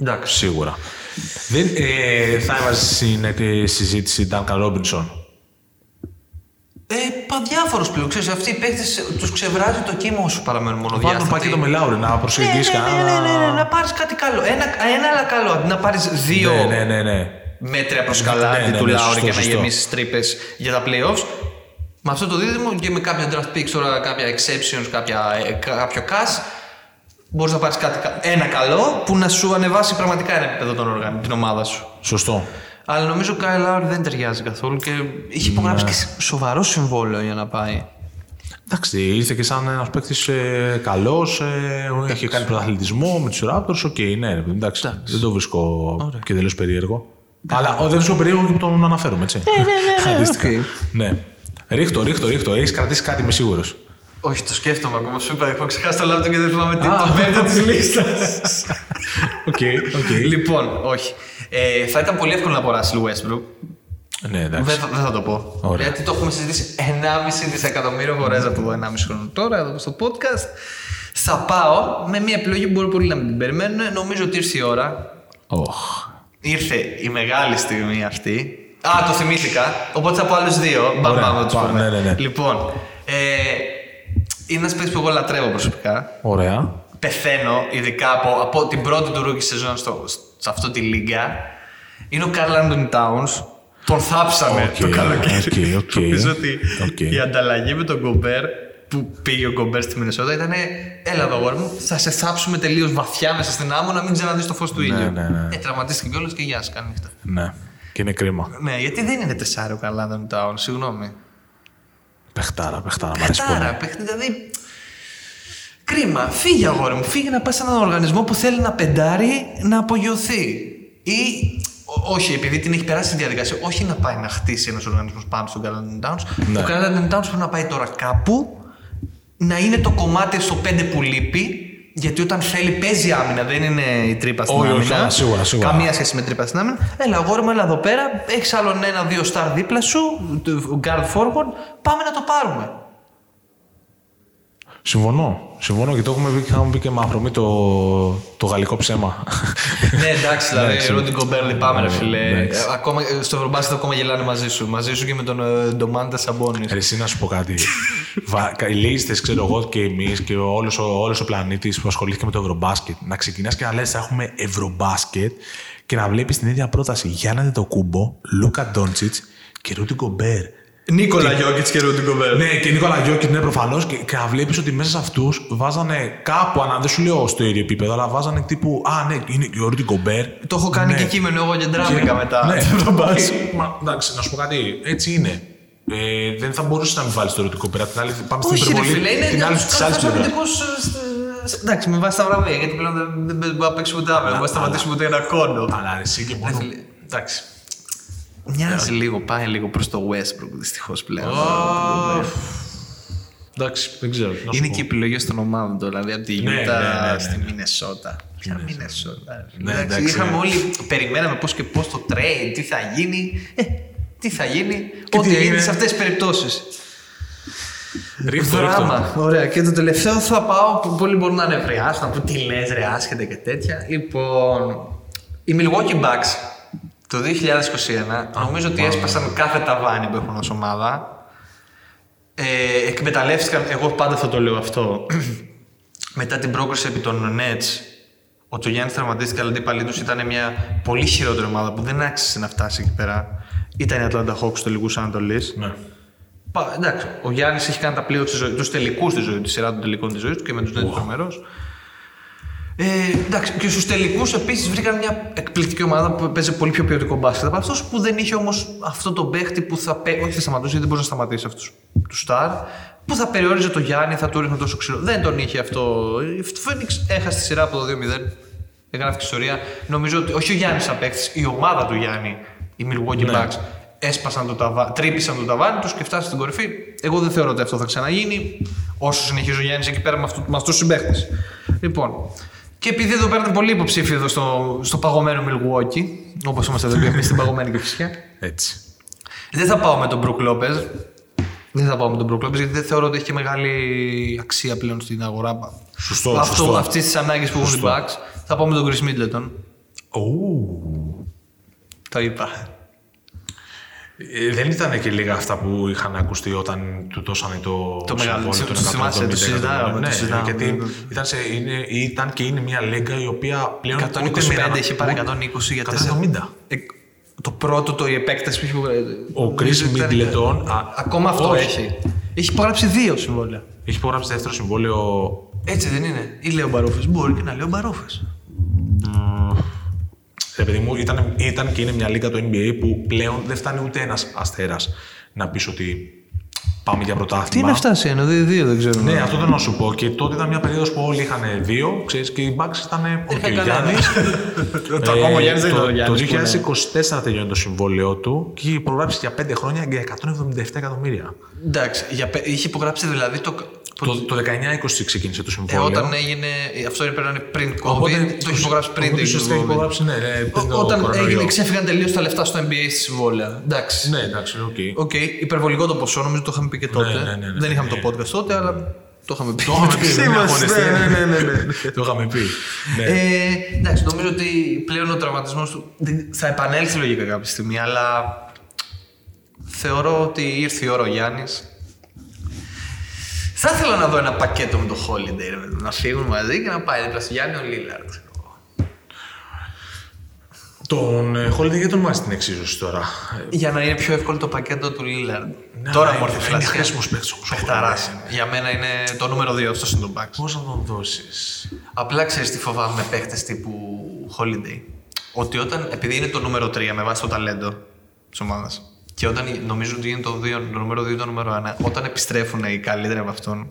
S2: Εντάξει.
S1: Σίγουρα. Δεν, ε, θα έβαζες στην ε, συζήτηση Duncan Robinson;
S2: Ε, διάφορος πλέον. Ξέρεις, αυτοί οι παίκτες τους ξεβράζει το κύμα όσο παραμένουν μόνο
S1: Βάλει το πακέτο με Λάουρι να προσεγγίσει
S2: ναι, ναι, ναι,
S1: κανένα.
S2: ναι, ναι, να πάρεις κάτι καλό. Ένα, ένα αλλά καλό. Αντί να πάρεις δύο
S1: Ναι, ναι, ναι, ναι.
S2: μέτρια προς καλάτι
S1: Ναι, ναι,
S2: του
S1: ναι,
S2: Λάουρη
S1: σωστό,
S2: και να
S1: σωστό.
S2: γεμίσεις τρύπες για τα playoffs. Με αυτό το δίδυμο και με κάποια draft picks τώρα, κάποια exceptions, κάποια, ε, κάποιο cash, μπορείς να πάρεις ένα καλό που να σου ανεβάσει πραγματικά ένα επίπεδο τον όργανο, την ομάδα σου.
S1: Σωστό.
S2: Αλλά νομίζω ο Κάιλ Λάουρι δεν ταιριάζει καθόλου και είχε υπογράψει
S1: Ναι.
S2: και σοβαρό συμβόλαιο για να πάει.
S1: Εντάξει, ήρθε και σαν ένας παίκτης ε, καλός. Ε, έχει κάνει πρωταθλητισμό με τους Raptors. Οκ, ναι, ρε παιδί, εντάξει. Δεν το βρίσκω και τελείως περίεργο. Αλλά ο, δεν βρίσκω περίεργο και που τον αναφέρουμε, έτσι. Ναι, ναι, ναι. Αντίστοιχα. Ναι. Ρίχ' το, ρίχ' το, ρίχ' το. Έχεις κρατήσει κάτι, είμαι σίγουρος.
S2: Όχι, το σκέφτομαι ακόμα. Σου είπα, έχω ξεχάσει το λάπτο και δεν θυμάμαι τι το πέντε της λίστας.
S1: Οκ, οκ.
S2: λοιπόν, όχι. Ε, θα ήταν πολύ εύκολο να πω Russell Westbrook.
S1: Ναι,
S2: Δεν
S1: εντάξει.
S2: θα, δεν θα το πω.
S1: Ωραία.
S2: Γιατί το έχουμε συζητήσει 1,5 δισεκατομμύριο φορές από εδώ 1,5 χρόνο τώρα εδώ στο podcast. Θα πάω με μια επιλογή που μπορεί πολύ να μην την περιμένουν. Νομίζω ότι ήρθε η ώρα.
S1: Οχ.
S2: Ήρθε η μεγάλη στιγμή αυτή. Α, το θυμήθηκα. Οπότε θα πω άλλους δύο. Μπαμ,
S1: Ωραία,
S2: μπαμ, να τους
S1: πάμε,
S2: πούμε.
S1: ναι, ναι, ναι.
S2: Λοιπόν, ε, είναι ένας παίκτης που εγώ λατρεύω προσωπικά.
S1: Ωραία.
S2: Πεθαίνω, ειδικά από, από την πρώτη του rookie σεζόν στο, σε αυτή τη λίγκα. Είναι ο Carl Anthony Towns. Τον θάψαμε
S1: Οκ,
S2: το καλοκαίρι.
S1: οκ, οκ.
S2: Νομίζω ότι
S1: Οκ.
S2: η ανταλλαγή με τον Γκομπέρ που πήγε ο Γκομπέρ στη Μινεσότα ήταν Έλα εδώ, αγόρι μου, θα σε θάψουμε τελείως βαθιά μέσα στην άμμο να μην ξαναδείς το φως του ήλιου.
S1: ναι, ναι.
S2: Ε, τραυματίστηκε κιόλας και γεια σα, καλή νύχτα.
S1: Ναι. Και είναι κρίμα.
S2: Ναι, γιατί δεν είναι τεσσάρι ο Carl Anthony Towns, συγγνώμη.
S1: Πεχτάρα, πεχτάρα. Μ' αρέσει
S2: Πετάρα,
S1: πολύ.
S2: παίχτη, δηλαδή. Κρίμα. Φύγε, αγόρι μου. Φύγε να πας σε έναν οργανισμό που θέλει να πεντάρει να απογειωθεί. Ή. ό- Όχι, επειδή την έχει περάσει τη διαδικασία, όχι να πάει να χτίσει ένας οργανισμός πάνω στον Carlton Downs.
S1: Ναι.
S2: Ο Carlton Downs πρέπει να πάει τώρα κάπου να είναι το κομμάτι στο 5 που λείπει. Γιατί όταν θέλει παίζει άμυνα, δεν είναι η τρύπα στην
S1: Όχι, όχι,
S2: άμυνα.
S1: καλά, σίγουρα, σίγουρα.
S2: Καμία σχέση με τρύπα στην άμυνα. Έλα, αγόρι μου, έλα εδώ πέρα. Έχεις άλλον ένα-δύο star δίπλα σου, το guard forward. Πάμε να το πάρουμε.
S1: Συμφωνώ. Συμφωνώ και το έχουμε πει, είχαμε πει και με αφορμή το, το γαλλικό ψέμα.
S2: ναι, εντάξει, δηλαδή,
S1: Εντάξει.
S2: Ρούντι Γκομπέρ, λυπάμαι, ρε
S1: Ναι,
S2: φίλε.
S1: εντάξει.
S2: Ε, Ακόμα, ε, στο Ευρωμπάσκετ ακόμα γελάνε μαζί σου. Μαζί σου και με τον ε, Ντομάντα Σαμπόνι.
S1: Ρε, εσύ να σου πω κάτι. Βα- Οι λίστες, ξέρω εγώ και εμείς και όλος ο, όλος ο πλανήτης που ασχολήθηκε με το Ευρωμπάσκετ, να ξεκινάς και να λες: Θα έχουμε Ευρωμπάσκετ και να βλέπεις την ίδια πρόταση Γιάννα το Κούμπο, Λούκα Ντόντσιτς και Ρούτι Γκομπέρ.
S2: Νίκολα Γιώκητς και Ρούντι Γκομπέρ.
S1: Ναι, και Νίκολα Γιώκητς, ναι, προφανώς. Και, και να βλέπεις ότι μέσα σε αυτούς βάζανε κάπου, ανα, δεν σου λέω στο ίδιο επίπεδο, αλλά βάζανε τύπου. Α, ναι, είναι και ο Ρούτι Γκομπέρ.
S2: Το έχω κάνει
S1: Ναι.
S2: και κείμενο εγώ και ντράμικα μετά.
S1: Ναι,
S2: το Ευρωμπάσκετ.
S1: Ε, Μα εντάξει, να σου πω κάτι. Έτσι είναι. Ε, δεν θα μπορούσες να μην βάλεις το ερωτικό πέρα. Την άλλη, πάμε στην
S2: Όχι, ρε
S1: υπερβολή.
S2: φίλε, είναι
S1: την άλλη
S2: τους
S1: τη άλλη
S2: καθώς
S1: πλευρά.
S2: αμυντικούς, ε, στε- εντάξει, με βάση τα βραβεία, γιατί πλέον δεν, δεν, δεν μπορούμε να παίξουμε ούτε αύριο. Δεν μπορούμε να σταματήσουμε ούτε ένα κόντο.
S1: Αλλά εσύ και μόνο.
S2: φίλε.
S1: Εντάξει.
S2: Μοιάζει λίγο, πάει λίγο προς το Westbrook δυστυχώς πλέον.
S1: Εντάξει, δεν ξέρω. να σου
S2: Είναι
S1: πω.
S2: και επιλογές των ομάδων τώρα, δηλαδή από τη
S1: Ναι,
S2: Γιούτα
S1: ναι, ναι, ναι.
S2: στη Μινεσότα. Ποια Μινεσότα.
S1: Ναι,
S2: Εντάξει,
S1: εντάξει.
S2: είχαμε όλοι, περιμέναμε πώς και πώς το trade, τι θα γίνει. Ε, τι θα γίνει,
S1: Και
S2: ό,τι
S1: τι
S2: έγινε
S1: έγινε.
S2: σε αυτές τις περιπτώσεις.
S1: Ρίχτω, ρίχτω.
S2: Δράμα. Ωραία. Και το τελευταίο θα πάω που πολλοί μπορούν να νευριάσουν, να πούν τι λες, ρε, άσχετα και τέτοια. Λοιπόν, οι Milwaukee Bucks το 2021 νομίζω ότι έσπασαν κάθε ταβάνι που έχουν ως ομάδα. Ε, εκμεταλλεύτηκαν, εγώ πάντα θα το λέω αυτό, μετά την πρόκριση επί των Nets, ότι ο Γιάννη τραυματίστηκε, αλλά αντίπαλοι του ήταν μια πολύ χειρότερη ομάδα που δεν άξιζε να φτάσει εκεί πέρα. Ήταν η Atlanta Hawks του τελικού Ανατολής.
S1: Ναι.
S2: Πα- Εντάξει, ο Γιάννης έχει κάνει τα πλοία τη ζωή, τους τελικούς τη ζωή, τη σειρά των τελικών της ζωής του και με τους Nets τρομερός. Ε, εντάξει, και στους τελικούς επίσης βρήκαν μια εκπληκτική ομάδα που παίζει πολύ πιο ποιοτικό μπάσκετ από αυτούς που δεν είχε όμως αυτό το παίχτη που θα. πέ- Όχι θα σταματούσε, γιατί δεν μπορεί να σταματήσει αυτούς τους Σταρ. Που θα περιόριζε το Γιάννη, θα του ρίχνει τόσο ξύλο. Δεν τον είχε αυτό. Η Φένιξ έχασε τη σειρά από το 2-0. Εγγράφηκε ιστορία. Νομίζω ότι όχι ο Γιάννης σαν παίκτης, η ομάδα του Γιάννη, οι Milwaukee Bucks, έσπασαν το ταβάνι, τρύπησαν το ταβάνι τους και φτάσαν στην κορυφή. Εγώ δεν θεωρώ ότι αυτό θα ξαναγίνει όσο συνεχίζει ο Γιάννης εκεί πέρα με, αυτού, με αυτούς τους συμπαίχτε. Λοιπόν, και επειδή εδώ παίρνουν πολύ υποψήφοι εδώ στο, στο παγωμένο Milwaukee, όπως είμαστε εδώ και εμείς στην παγωμένη και φυσικά,
S1: Έτσι.
S2: δεν θα πάω με τον Brook Lopez. Δεν θα πάω με τον Brook Lopez γιατί δεν θεωρώ ότι έχει και μεγάλη αξία πλέον στην αγορά.
S1: Σωστό,
S2: Αυτό,
S1: σωστό.
S2: Αυτή τη ανάγκη που έχουν οι
S1: Σωστό.
S2: Bucks. Θα πάω με τον Chris Middleton.
S1: Ου.
S2: Το είπα.
S1: Ε, δεν ήταν και λίγα αυτά που είχαν ακουστεί όταν του δώσανε το,
S2: Το μεγάλο-
S1: συμβόλαιο
S2: το
S1: των
S2: θυμάσαι,
S1: 170
S2: το συζητάγαμε,
S1: εκατομμυρίων.
S2: το
S1: Ναι,
S2: συζητάγαμε,
S1: γιατί
S2: ναι, ναι.
S1: ήταν, σε, είναι, ήταν και είναι μια λέγκα η οποία πλέον
S2: 125 έχει πάρει 120 για
S1: 170.
S2: Ε, το πρώτο, το, η επέκταση που είχε.
S1: Ο Chris
S2: ήταν-
S1: Middleton, α,
S2: Ακόμα αυτό
S1: όχι.
S2: έχει. Έχει υπογράψει δύο συμβόλαια.
S1: Έχει υπογράψει δεύτερο συμβόλαιο.
S2: Έτσι δεν είναι. Ή λέει ο Μπαρούφε. Μπορεί και να λέει ο Μπαρούφε.
S1: Ρε παιδί μου, ήταν, ήταν και είναι μια λίγα το NBA που πλέον δεν φτάνει ούτε ένας αστέρας να πεις ότι πάμε για πρωτάθλημα.
S2: Τι είναι αυτά σε ένα, δύο, δύο δεν ξέρω.
S1: Ναι, αυτό θέλω να σου πω. Και τότε ήταν μια περίοδος που όλοι είχαν δύο, ξέρεις, και οι Bucks ήταν.
S2: Δεν
S1: Okay,
S2: είχαν
S1: ο Γιάννη.
S2: Το ακόμα ο Γιάννης δεν ήταν ο
S1: το,
S2: Γιάννης που
S1: το 2024 τελειώνει το συμβόλαιό του και είχε προγράψει για 5 χρόνια για 177 εκατομμύρια.
S2: Εντάξει, για, πε- είχε υπογράψει δηλαδή το.
S1: Το, το 19-20 ξεκίνησε το
S2: Ε,
S1: συμβόλαιο.
S2: όταν έγινε. Αυτό πρέπει να είναι πριν COVID.
S1: Οπότε,
S2: το έχεις υπογράψει πριν
S1: οπότε
S2: την
S1: ουσιαστικά έχει
S2: COVID.
S1: υπογράψει, ναι, ναι, πριν το
S2: Όταν
S1: κορονοϊό.
S2: έγινε, ξέφυγαν τελείως τα λεφτά στο NBA στη συμβόλαια. Εντάξει.
S1: Ναι, εντάξει, OK.
S2: OK, υπερβολικό το ποσό, νομίζω το είχαμε πει και τότε.
S1: ναι, ναι, ναι,
S2: Δεν είχαμε
S1: ναι.
S2: το podcast τότε, αλλά το είχαμε πει.
S1: Το είχαμε πει, δεν
S2: Είμαστε,
S1: αγωνιστεί.
S2: ναι, ναι, ναι, ναι.
S1: Το είχαμε πει. Ναι.
S2: Ε, εντάξει, νομίζω ότι πλέον ο τραυματισμός του δεν- θα επανέλθει λογικά κάποια στιγμή, αλλά θεωρώ ότι ήρθε η ώρα ο Γιάννης. Θα ήθελα να δω ένα πακέτο με το Holiday, ρε, παιδί μου, να φύγουν μαζί και να πάει δίπλα στο Γιάννη ο Λίλαρντ.
S1: Τον ε, Holiday γιατί τον βάζει την εξίσωση τώρα.
S2: Για να είναι πιο εύκολο το πακέτο του Λίλαρντ.
S1: Ναι,
S2: Τώρα
S1: αλλά
S2: μου ήρθε
S1: είναι-
S2: φλασιά.
S1: είναι χρήσιμος παίκτης όμως ο
S2: Παιχταράς. Για μένα είναι το νούμερο 2 αυτό είναι το back.
S1: Πώς θα τον δώσεις;
S2: Απλά ξέρεις τι φοβάμαι με παίχτε τύπου Holiday. Ότι όταν, επειδή είναι το νούμερο 3 με βάση το ταλέντο της ομάδας, και όταν νομίζουν ότι είναι το, 2, το νούμερο 2 ή το νούμερο 1, όταν επιστρέφουν οι καλύτεροι από αυτόν,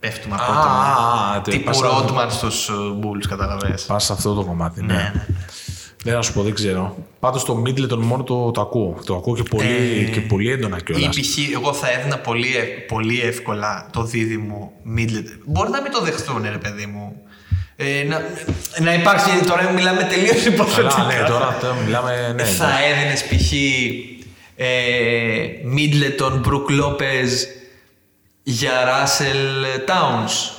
S2: πέφτουμε
S1: Α,
S2: απότομα.
S1: α, α, το-
S2: Τύπου
S1: πας σε-
S2: Ρότμαν στους Bulls, καταλαβες.
S1: Πας σε αυτό το κομμάτι. Ναι.
S2: Ναι, ναι, ναι.
S1: Δεν να σου πω, δεν ξέρω. Πάντως το Middleton μόνο το, το ακούω. Το ακούω και πολύ, και πολύ έντονα
S2: Ή
S1: κιόλα.
S2: π.χ. εγώ θα έδινα πολύ, ε- πολύ εύκολα το δίδυμο Middleton. Μπορεί να μην το δεχτούν, ρε παιδί μου. Ε, να, να υπάρξει, τώρα μιλάμε τελείως υποθετικά.
S1: Καλά, ναι, τώρα τώρα μιλάμε. Ναι,
S2: θα έδινες π.χ. Ε, Middleton, Brook Lopez για Russell Towns.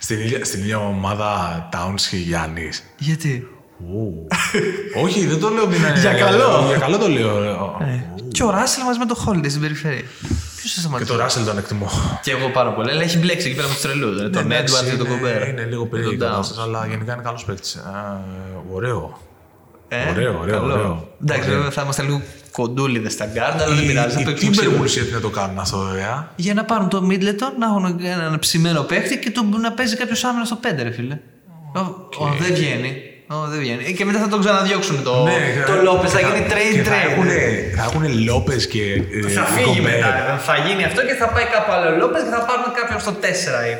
S1: στην, ίδια, στην ίδια ομάδα Towns και Γιάννης.
S2: Γιατί;
S1: Όχι, δεν το λέω ότι είναι.
S2: Για καλό.
S1: Για καλό το λέω.
S2: Και ο Russell μαζί με το Holiday στην περιφέρεια. Ποιος θα
S1: Και
S2: σταματήσει.
S1: το Russell τον εκτιμώ.
S2: Και εγώ πάρα πολύ. Αλλά έχει μπλέξει εκεί πέρα με τους τρελούς. τον
S1: Ναι, εντάξει,
S2: Edwards και τον
S1: είναι-
S2: Γκομπέρα.
S1: Είναι λίγο περίεργη η κατάσταση, αλλά γενικά είναι καλός παίκτης. Ωραίο. Ωραίο, ωραίο, ωραίο.
S2: Εντάξει,
S1: Ωραίο.
S2: βέβαια θα είμαστε λίγο κοντούλιδες στα γκαρντ, αλλά δεν πειράζει. Θα
S1: Οι
S2: παίξουμε σίγουρα.
S1: Timberwolves γιατί να το κάνουν αυτό, βέβαια.
S2: Για να πάρουν το Middleton, να έχουν έναν ψημένο παίχτη και το, να παίζει κάποιος άμυνα στο 5, ρε φίλε. Ο, ο, δεν βγαίνει. Ω, δεν βγαίνει. Ε, Και μετά θα τον ξαναδιώξουν το,
S1: Ναι,
S2: το
S1: θα-
S2: Λόπε. Θα
S1: και
S2: γίνει
S1: και
S2: trade
S1: θα
S2: trade.
S1: έχουνε- Θα έχουν Λόπε και. ε,
S2: Θα φύγει
S1: Gobert.
S2: μετά. Θα γίνει αυτό και θα πάει κάπου άλλο Λόπε και θα πάρουν κάποιον στο 4.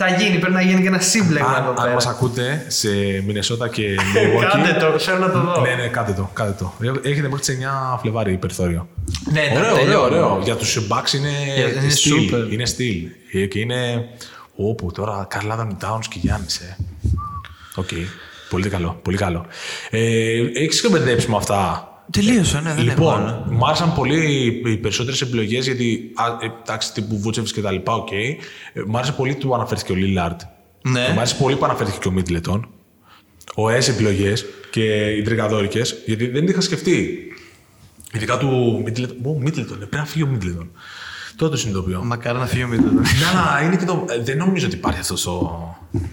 S2: Θα γίνει, πρέπει να γίνει και ένα σύμπλεγμα εδώ
S1: Αν, αν
S2: πέρα.
S1: μας ακούτε σε Μινεσότα και Milwaukee.
S2: Κάντε το, θέλω να το δω.
S1: Ναι, ναι, κάντε το. Κάντε το. Έχετε μέχρι τις 9 Φλεβάρι περιθώριο.
S2: Ναι, εντάξει,
S1: ωραίο, ωραίο,
S2: τελειώνω.
S1: ωραίο. Για τους Bucks είναι,
S2: Για- είναι
S1: στυλ.
S2: super.
S1: Είναι στυλ. Ε, Και είναι. Όπου τώρα Καρλ Άντονι Towns και Γιάννης. Ε. Οκ. Πολύ καλό. Πολύ καλό. Ε, Έχεις και μπερδέψει με αυτά.
S2: Τελείωσε, ναι, δεν
S1: Λοιπόν,
S2: έχω.
S1: μου άρεσαν πολύ οι περισσότερες επιλογές γιατί. α, ε, Εντάξει, τύπου Βούτσεβιτς και τα λοιπά, οκ. Ε, Μ' άρεσε πολύ που αναφέρθηκε ο Λίλαρντ.
S2: Ναι.
S1: Μ' άρεσε πολύ που αναφέρθηκε και ο Μίτλετον. Ωραίες επιλογές και οι τρικαδόρικες, γιατί δεν τι είχα σκεφτεί. Ειδικά του Μίτλετον. Ω, Μίτλετον, ε, πρέπει να φύγει ο Μίτλετον. Τότε το συνειδητοποιώ.
S2: Μακάρι να φύγει ο Μίτλετον.
S1: Ναι, αλλά είναι και το. ε, Δεν νομίζω ότι υπάρχει αυτός το.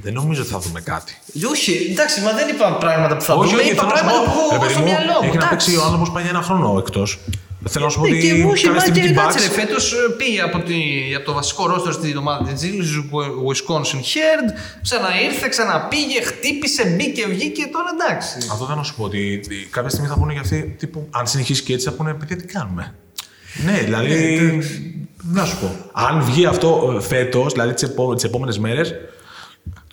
S1: Δεν νομίζω ότι θα δούμε κάτι.
S2: Όχι, εντάξει, μα δεν είπα πράγματα που θα
S1: όχι,
S2: δούμε.
S1: όχι,
S2: Είπα
S1: θέλω να σου
S2: πράγματα
S1: πω,
S2: που
S1: ρε
S2: έχω
S1: παιδί
S2: στο
S1: μου,
S2: μυαλό μου.
S1: Έχει να
S2: εντάξει.
S1: παίξει ο άνθρωπος πάει για ένα χρόνο εκτός. Θέλω να σου πω
S2: Ναι,
S1: ότι.
S2: και μου είχε
S1: κάποια στιγμή
S2: μάθει
S1: την
S2: εντάξει, ρε,
S1: Bucks-
S2: φέτος ε, πήγε από, τη, από το βασικό ρόστο στην ομάδα της Ζήλου, Wisconsin Herd, ξαναήρθε, ξαναπήγε, χτύπησε, μπήκε, βγήκε, τώρα εντάξει.
S1: Αυτό θέλω να σου πω ότι κάποια στιγμή θα πούνε για αυτή. Τύπου, αν συνεχίσει και έτσι θα πούνε παιδιά τι κάνουμε; Ναι, δηλαδή. Να σου πω. Αν βγει αυτό φέτος, δηλαδή τις επόμενες μέρες,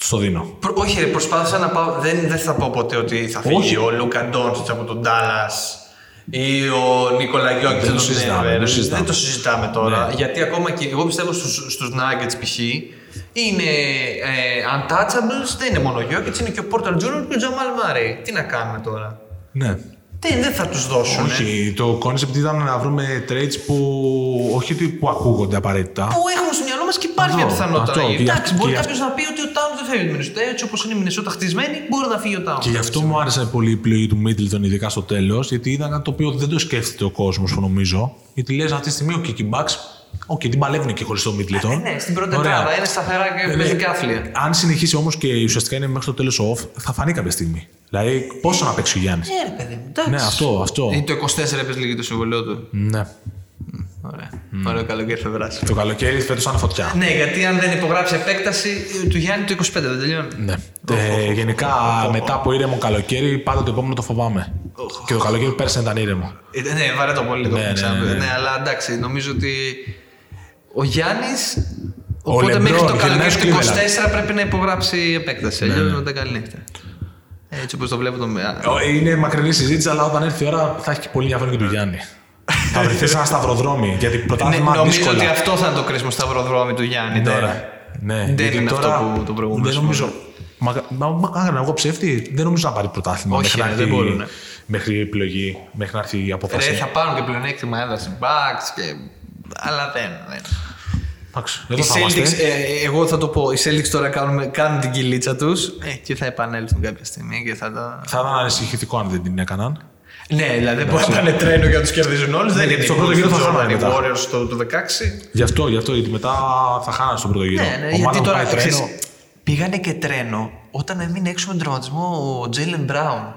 S1: στο δίνω.
S2: Προ- όχι, ρε, προσπάθησα να πάω. Δεν, δεν θα πω ποτέ ότι θα φύγει
S1: Όχι.
S2: ο Λούκα Ντόντσιτς από τον Ντάλλα ή ο Νίκολα Γιώκη
S1: Δεν
S2: από
S1: το
S2: τον
S1: συζητάμε,
S2: Denver.
S1: δεν το συζητάμε.
S2: Δεν το συζητάμε τώρα.
S1: Ναι.
S2: Γιατί ακόμα και εγώ πιστεύω στους, στους Nuggets π.χ. είναι ε, untouchables, δεν είναι μόνο ο Γιώκητς, είναι και ο Portal Jr. και ο Jamal Murray. Τι να κάνουμε τώρα;
S1: Ναι.
S2: Δεν, δεν θα τους δώσουν.
S1: Όχι, το concept ήταν να βρούμε trades που όχι ότι που ακούγονται απαραίτητα.
S2: Που έχουμε στο μυαλό μας και υπάρχει μια
S1: Αυτό,
S2: πιθανότητα.
S1: αυτό.
S2: να γίνει.
S1: Και γι'
S2: Εντάξει,
S1: αυτό-
S2: μπορεί
S1: και γι'
S2: κάποιος να πει ότι ο Towns δεν φεύγει από τη Μινεσότα. Έτσι όπως είναι η Μινεσότα χτισμένη, μπορεί να φύγει ο Towns.
S1: Και γι' αυτό μου άρεσε πολύ η επιλογή του Middleton, ειδικά στο τέλος, γιατί ήταν κάτι το οποίο δεν το σκέφτεται ο κόσμος, νομίζω. Γιατί λες αυτή τη στιγμή οι Milwaukee Bucks, OK, την παλεύουν και χωρίς το Middleton.
S2: Ναι, στην πρώτη
S1: Ωραία.
S2: τετράδα είναι σταθερά και
S1: Ναι,
S2: παίζει
S1: ναι.
S2: και άθλια.
S1: Αν συνεχίσει όμως και ουσιαστικά είναι μέχρι το τέλος off, θα φανεί κάποια στιγμή. Δηλαδή, πόσο να παίξει ο Γιάννης;
S2: Ναι, ρε παιδί μου, εντάξει.
S1: Ναι, αυτό, αυτό.
S2: Ή το 24 έπαιζε λίγο το συμβολέο του.
S1: Ναι.
S2: Ωραία. Ωραίο καλοκαίρι θα περάσει.
S1: Το καλοκαίρι φέτος ήταν φωτιά.
S2: Ναι, γιατί αν δεν υπογράψει επέκταση του Γιάννη το 25 δεν τελειώνει.
S1: Ναι. Ε, γενικά, μετά από ήρεμο καλοκαίρι, πάντα το επόμενο το φοβάμαι. Και το καλοκαίρι πέρσι ήταν ήρεμο.
S2: Ε, Ναι, βαρέτο πολύ το
S1: Ναι,
S2: έχουμε
S1: ναι,
S2: ξαναπεί.
S1: ναι, ναι.
S2: Ναι, αλλά εντάξει, νομίζω ότι ο Γιάννης.
S1: Ο
S2: Οπότε
S1: Λεμπρόν,
S2: μέχρι το
S1: γυρνάει
S2: καλοκαίρι
S1: στο
S2: του
S1: Cleveland.
S2: 24 πρέπει να υπογράψει επέκταση.
S1: Ναι,
S2: Αλλιώς μετά καλή νύχτα. Έτσι όπως το βλέπω το.
S1: Ε, Είναι μακρινή συζήτηση, αλλά όταν έρθει η ώρα θα έχει και πολύ ενδιαφέρον και του Γιάννη. θα βρεθεί σε ένα σταυροδρόμι. Γιατί
S2: Ναι,
S1: πρωτάθλημα
S2: νομίζω
S1: δύσκολα.
S2: ότι αυτό θα είναι το κρίσιμο σταυροδρόμι του Γιάννη
S1: Ναι,
S2: τώρα.
S1: Ναι,
S2: Δεν
S1: γιατί
S2: είναι
S1: τώρα
S2: αυτό που το προηγούμενο.
S1: Δεν νομίζω. Μα, μα, μα κάνω εγώ ψεύτη. Δεν νομίζω να πάρει πρωτάθλημα
S2: Όχι,
S1: μέχρι, να
S2: ρε,
S1: έρθει-
S2: δεν μπορούνε.
S1: μέχρι η επιλογή, μέχρι να έρθει η απόφαση.
S2: Ρε, θα πάρουν και πλεονέκτημα έδρα στην Bucks και... Αλλά δεν. δεν.
S1: Εντάξει,
S2: Οι
S1: εδώ θα
S2: Celtics,
S1: είμαστε.
S2: ε, εγώ θα το πω, οι Celtics τώρα κάνουν, κάνουν την κυλίτσα τους ε, και θα επανέλθουν κάποια στιγμή και θα τα.
S1: Θα ήταν ανησυχητικό αν δεν την έκαναν.
S2: Ναι, δηλαδή δεν μπορεί να πάνε τρένο για να τους κερδίζουν όλους. δεν
S1: γιατί
S2: είναι
S1: στο
S2: οι
S1: πρώτο
S2: Bulls,
S1: γύρο θα
S2: το
S1: χάνανε
S2: Jordan, οι
S1: μετά.
S2: Warriors το, το 16.
S1: Γι' αυτό, γι' αυτό, γιατί μετά θα χάνανε στον πρώτο γύρο.
S2: Ναι, ναι,
S1: Ο
S2: γιατί
S1: Μάλλον
S2: τώρα
S1: πάει
S2: ξέρεις,
S1: τρένο.
S2: πήγανε και τρένο όταν έμεινε έξω με τον τραυματισμό ο Τζέιλεν Μπράουν.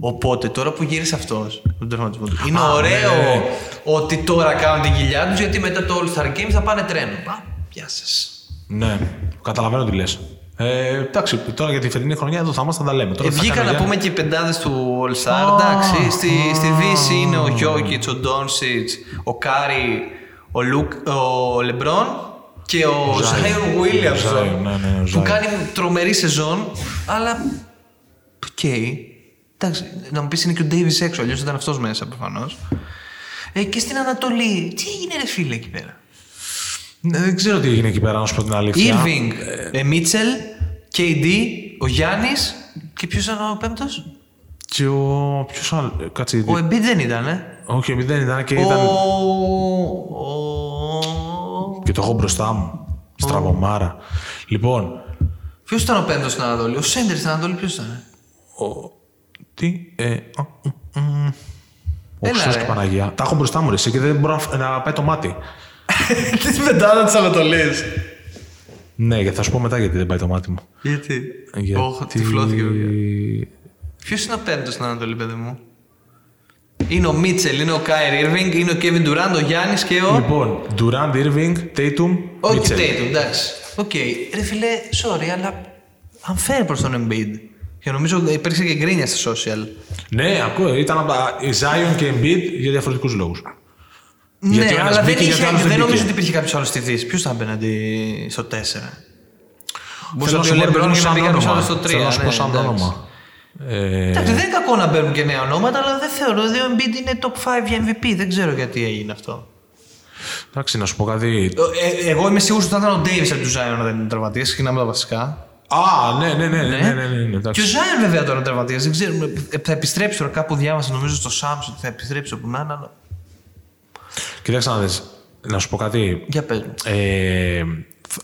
S2: Οπότε τώρα που γύρισε αυτός τον τραυματισμό του. Είναι
S1: Α,
S2: ωραίο
S1: ναι.
S2: ότι τώρα κάνουν την κοιλιά τους γιατί μετά το All Star Game θα πάνε τρένο. Α, γεια σας.
S1: Ναι, καταλαβαίνω τι λες. Ε, εντάξει, τώρα για τη φετινή χρονιά εδώ θα είμαστε, θα τα λέμε. Τώρα
S2: Ε,
S1: τι θα
S2: βγήκαν
S1: κάνει
S2: να
S1: ο
S2: πούμε και οι πεντάδες του All Star. εντάξει, στη, στη Δύση είναι ο Γιόκιτς, ο Ντόνσιτς, ο Κάρι, ο, Λουκ, ο Λεμπρόν και ο
S1: Zion.
S2: Zion
S1: Ο
S2: Βίλιαμσον.
S1: Zion, ναι, ναι, ο
S2: που
S1: Zion.
S2: κάνει τρομερή σεζόν, αλλά. Οκ. Εντάξει, να μου πεις είναι και ο Ντέιβις έξω, αλλιώς ήταν αυτός μέσα προφανώς. Ε, και στην Ανατολή, τι έγινε ρε φίλε εκεί πέρα;
S1: Ναι, δεν ξέρω τι έγινε εκεί πέρα, να σου πω την αλήθεια.
S2: Irving, ε, Μίτσελ, KD, ο Γιάννης και ποιος ήταν ο πέμπτος;
S1: Και ο. Ποιος άλλο. ε, Κάτσε.
S2: Ο Embiid δεν ήταν, ε.
S1: Όχι, μη δεν ήταν και
S2: Ο...
S1: ήταν.
S2: ο-
S1: Και το έχω μπροστά μου. Στραβωμάρα. Λοιπόν.
S2: Ποιος ήταν ο πέμπτος στην Ανατολή, ο Σέντερ στην Ανατολή, ποιος ήταν. ε;
S1: Ο... Τι. Ε, α, μ, μ, ο
S2: Έλα,
S1: Χριστός
S2: ρε.
S1: και Παναγία. Τα έχω μπροστά μου, ρε, εσύ, και δεν μπορώ να, να πάει το μάτι.
S2: Τη πεντάδα τη Ανατολή.
S1: Ναι, γιατί θα σου πω μετά γιατί δεν πάει το μάτι μου.
S2: Γιατί;
S1: Γιατί...
S2: Όχι, τυφλώθηκε βέβαια. Ποιος είναι ο πέμπτος στην Ανατολή, παιδί μου; Είναι ο Μίτσελ, είναι ο Κάιρ Irving, είναι ο Kevin Durant, ο Γιάννης και ο.
S1: Λοιπόν, Durant, Irving, Tatum,
S2: Όχι,
S1: Mitchell.
S2: Tatum, εντάξει. Οκ. Ρε φίλε, sorry, αλλά unfair προς τον Embiid. Και νομίζω υπήρξε και γκρίνια στα social.
S1: Ναι, ακούω. Ήταν από τα η Zion και Embiid για διαφορετικούς λόγους. Γιατί ο
S2: ναι,
S1: ένας
S2: αλλά δεν,
S1: μπήκε, γιατί ο
S2: είχε,
S1: άλλος
S2: δεν
S1: δεν
S2: νομίζω
S1: μπήκε.
S2: ότι υπήρχε κάποιος άλλος στη Δύση. Ποιος θα απέναντι στο 4. Μπορούσε
S1: Θέλω
S2: να
S1: να
S2: πει
S1: σου
S2: ο
S1: πω,
S2: Λεμπρόν
S1: μπαίνουν
S2: και να
S1: σαν
S2: πει κάποιο άλλος
S1: όνομα.
S2: στο 3.
S1: Θέλω να σου πω
S2: ναι,
S1: σαν
S2: εντάξει.
S1: όνομα. Ε,
S2: Εντάξει, δεν είναι κακό να μπαίνουν και νέα ονόματα, αλλά δεν θεωρώ ότι ο Embiid είναι top 5 για MVP. Δεν ξέρω γιατί έγινε αυτό.
S1: Εντάξει, να σου πω κάτι.
S2: Ε, εγώ είμαι σίγουρος ότι θα ήταν ο Davis από τους Zion να δεν είναι τραυματίας. Ξεκινάμε τα βασικά.
S1: Α, ναι, ναι, ναι. ναι, ναι, ναι, ναι, ναι
S2: και ο Ζάιν βέβαια τώρα τραυματία. Δεν ξέρουμε. Θα επιστρέψει τώρα κάπου διάβασα νομίζω στο Σάμψ ότι θα επιστρέψει όπου να είναι. Αλλά...
S1: Να δεις. Να σου πω κάτι.
S2: Για πες.
S1: Ε,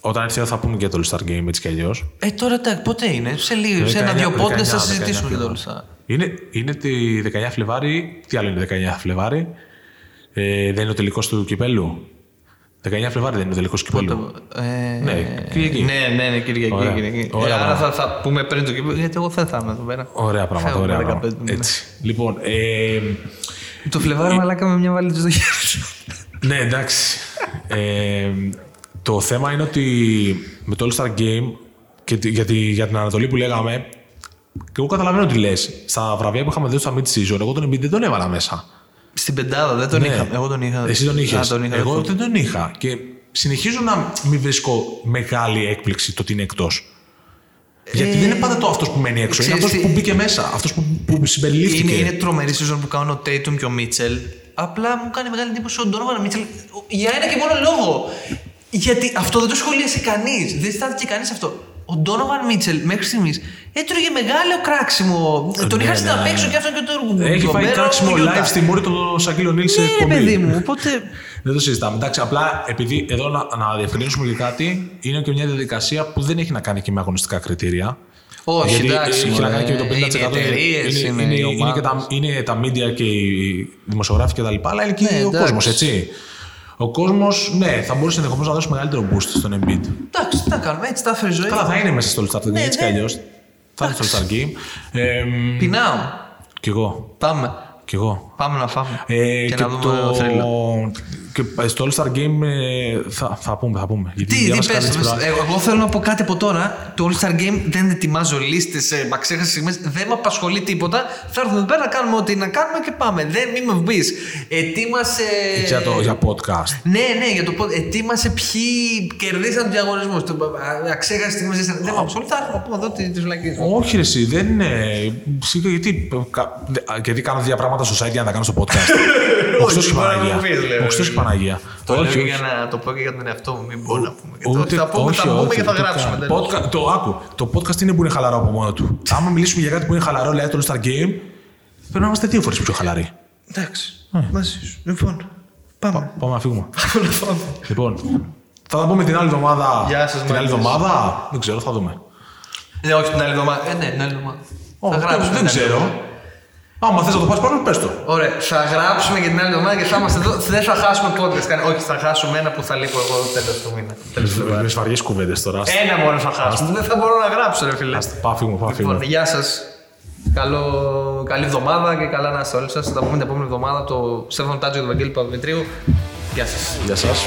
S1: όταν έρθει εδώ θα πούμε και το All Star Game έτσι κι αλλιώς.
S2: Ε, τώρα τα, πότε είναι. Σε, λίγο, σε ένα-δύο
S1: πόντες
S2: θα συζητήσουμε και το All Star.
S1: Είναι, είναι τη 19 Φλεβάρι. Τι άλλο είναι 19 Φλεβάρι. Ε, δεν είναι ο τελικός του κυπέλου. 19 Φλεβάρι δεν είναι ο τελικό του κυπέλου.
S2: Ε,
S1: Ναι, Κυριακή.
S2: Ναι, ναι, ναι, Κυριακή.
S1: Ωραία.
S2: Κυριακή.
S1: Ωραία,
S2: Ε, άρα
S1: μπράβο.
S2: θα, θα πούμε πριν το κύπελο, γιατί εγώ δεν θα είμαι εδώ πέρα.
S1: Ωραία πράγματα.
S2: Φεύγουμε
S1: Ωραία
S2: 15
S1: πράγματα.
S2: μήνες.
S1: Έτσι. Λοιπόν, ε,
S2: Το Φλεβάρι μαλάκα με μια βαλίτσα στο χέρι σου.
S1: ναι, εντάξει. ε, το θέμα είναι ότι με το All Star Game και τη- για, τη- για την Ανατολή που λέγαμε. Και εγώ καταλαβαίνω τι λες. Στα βραβεία που είχαμε δει στο mid-season, εγώ τον Embiid δεν τον έβαλα μέσα.
S2: Στην πεντάδα δεν τον
S1: Ναι.
S2: είχα. Εγώ τον είχα.
S1: Εσύ τον είχες.
S2: Α, τον είχα
S1: Εγώ
S2: δεχτώ.
S1: δεν τον είχα. Και συνεχίζω να μην βρίσκω μεγάλη έκπληξη το ότι είναι εκτός. Γιατί δεν είναι πάντα το αυτός που μένει έξω. Είναι
S2: Ε, ξέρεις
S1: αυτός
S2: τι-
S1: που μπήκε μέσα. Αυτός που, που συμπεριλήφθηκε.
S2: Είναι, είναι τρομερή season που κάνουν ο Tatum και ο Μίτσελ. Απλά μου κάνει μεγάλη εντύπωση ο Ντόνοβαν Μίτσελ για ένα και μόνο λόγο. Γιατί αυτό δεν το σχολίασε κανείς. Δεν στάθηκε κανείς αυτό. Ο Ντόνοβαν Μίτσελ μέχρι στιγμής έτρωγε μεγάλο κράξιμο. Τον
S1: Ναι,
S2: είχα
S1: ναι,
S2: στην
S1: ναι.
S2: απέξω και αυτόν και τον
S1: Έχει φάει κράξιμο live στη μόρη του Σακύλο Νίλς σε
S2: Ναι, ρε
S1: εκπομπή.
S2: παιδί μου. Οπότε.
S1: Δεν το συζητάμε. Εντάξει, απλά επειδή εδώ να, να διευκρινίσουμε και κάτι, είναι και μια διαδικασία που δεν έχει να κάνει και με αγωνιστικά κριτήρια.
S2: Όχι,
S1: Γιατί
S2: εντάξει,
S1: έχει να κάνει και με το 50%.
S2: είναι οι εταιρείες,
S1: είναι,
S2: είναι
S1: είναι,
S2: οι
S1: είναι, και τα,
S2: ομάδες.
S1: είναι τα media και οι δημοσιογράφοι κτλ. Αλλά είναι και
S2: Ναι,
S1: ο
S2: εντάξει.
S1: κόσμο, έτσι. Ο κόσμος, ναι, θα μπορούσε ενδεχομένως να δώσει μεγαλύτερο boost στον Embiid.
S2: Εντάξει, τι να κάνουμε, έτσι τα έφερε η ζωή.
S1: Καλά, θα είναι μέσα στο All Star Game,
S2: Ναι,
S1: έτσι κι
S2: ναι.
S1: αλλιώς. Θα είναι στο All Star Game. Ε, μ,
S2: Πεινάω.
S1: κι εγώ.
S2: Πάμε.
S1: Κι εγώ.
S2: Πάμε να φάμε.
S1: Ε,
S2: και,
S1: και,
S2: να δούμε
S1: το...
S2: το θρύλο.
S1: και στο All Star Game ε, θα, θα πούμε, θα πούμε. Γιατί
S2: Τι, τι
S1: διάβασα κάτι
S2: πες,
S1: της
S2: πες.
S1: προάλλης.
S2: Εγώ, εγώ θέλω να πω κάτι από τώρα. Το All Star Game δεν ετοιμάζω λίστες, ε, αξέχασε στιγμές. Δεν με απασχολεί τίποτα. Θα έρθουμε εδώ πέρα να κάνουμε ό,τι να κάνουμε και πάμε. Δεν μη με βγει. Ετοίμασε.
S1: Για, το, για podcast.
S2: Ναι, ναι, για το πω. Ετοίμασε ποιοι κερδίσαν τους διαγωνισμούς. Αξέχασε στιγμές. Δεν με απασχολεί. Θα έρθω να πούμε εδώ τι βλακίες.
S1: Όχι, ρε, εσύ, δεν είναι. Σίγουρα γιατί, κα- δε- γιατί κάνω δύο πράγματα στο site για να τα κάνω στο podcast. Ο Χριστός και η
S2: μπορεί να μου
S1: Παναγία.
S2: πεις, λέω.
S1: Ο Χριστός και η Παναγία.
S2: Το λέω
S1: Όχι,
S2: για
S1: όχι.
S2: να το πω και για τον εαυτό μου. Μην μπορώ να πούμε. και το-
S1: Ούτε-
S2: Θα πούμε,
S1: όχι,
S2: θα πούμε
S1: όχι,
S2: και θα
S1: ούτε
S2: γράψουμε.
S1: καν.
S2: τέλος.
S1: Podca- Το άκου. Το podcast είναι που είναι χαλαρό από μόνο του. Άμα μιλήσουμε για κάτι που είναι χαλαρό, λέει το All Star Game, πρέπει να είμαστε δύο φορές πιο χαλαροί.
S2: Εντάξει. Μαζί σου. Λοιπόν, πάμε.
S1: Πάμε να φύγουμε.
S2: Πάμε να φάμε.
S1: Λοιπόν, θα τα πούμε την άλλη εβδομάδα.
S2: Γεια σας,
S1: Την άλλη
S2: μάγκες.
S1: εβδομάδα; Δεν ξέρω, θα δούμε.
S2: Ναι, όχι την άλλη εβδομάδα. Ε, ναι, την άλλη εβδομάδα.
S1: Ω,
S2: θα
S1: δεν-
S2: γράψουμε.
S1: Δεν
S2: την άλλη
S1: ξέρω.
S2: Εβδομάδα.
S1: Άμα θες να το πας πάνω, πες το.
S2: Ωραία, θα γράψουμε για την άλλη εβδομάδα και θα είμαστε εδώ. Δεν θα χάσουμε podcast. καν. Όχι, θα χάσουμε ένα που θα λείπω εγώ τέλος του μήνα. Τέλος του μήνα.
S1: Με σφαριέ κουβέντες τώρα.
S2: Ένα μόνο θα χάσουμε. Δεν θα μπορώ να γράψω, ρε φίλε.
S1: Πάμε, φύγουμε, πάμε,
S2: Λοιπόν,
S1: φύγουμε.
S2: γεια σας. Καλό, καλή εβδομάδα και καλά να είστε όλοι σας. Θα τα πούμε την επόμενη εβδομάδα το Στέφανο Τάτζο και τον Βαγγέλη Παπαδημητρίου. Γεια σας.
S1: Γεια σας.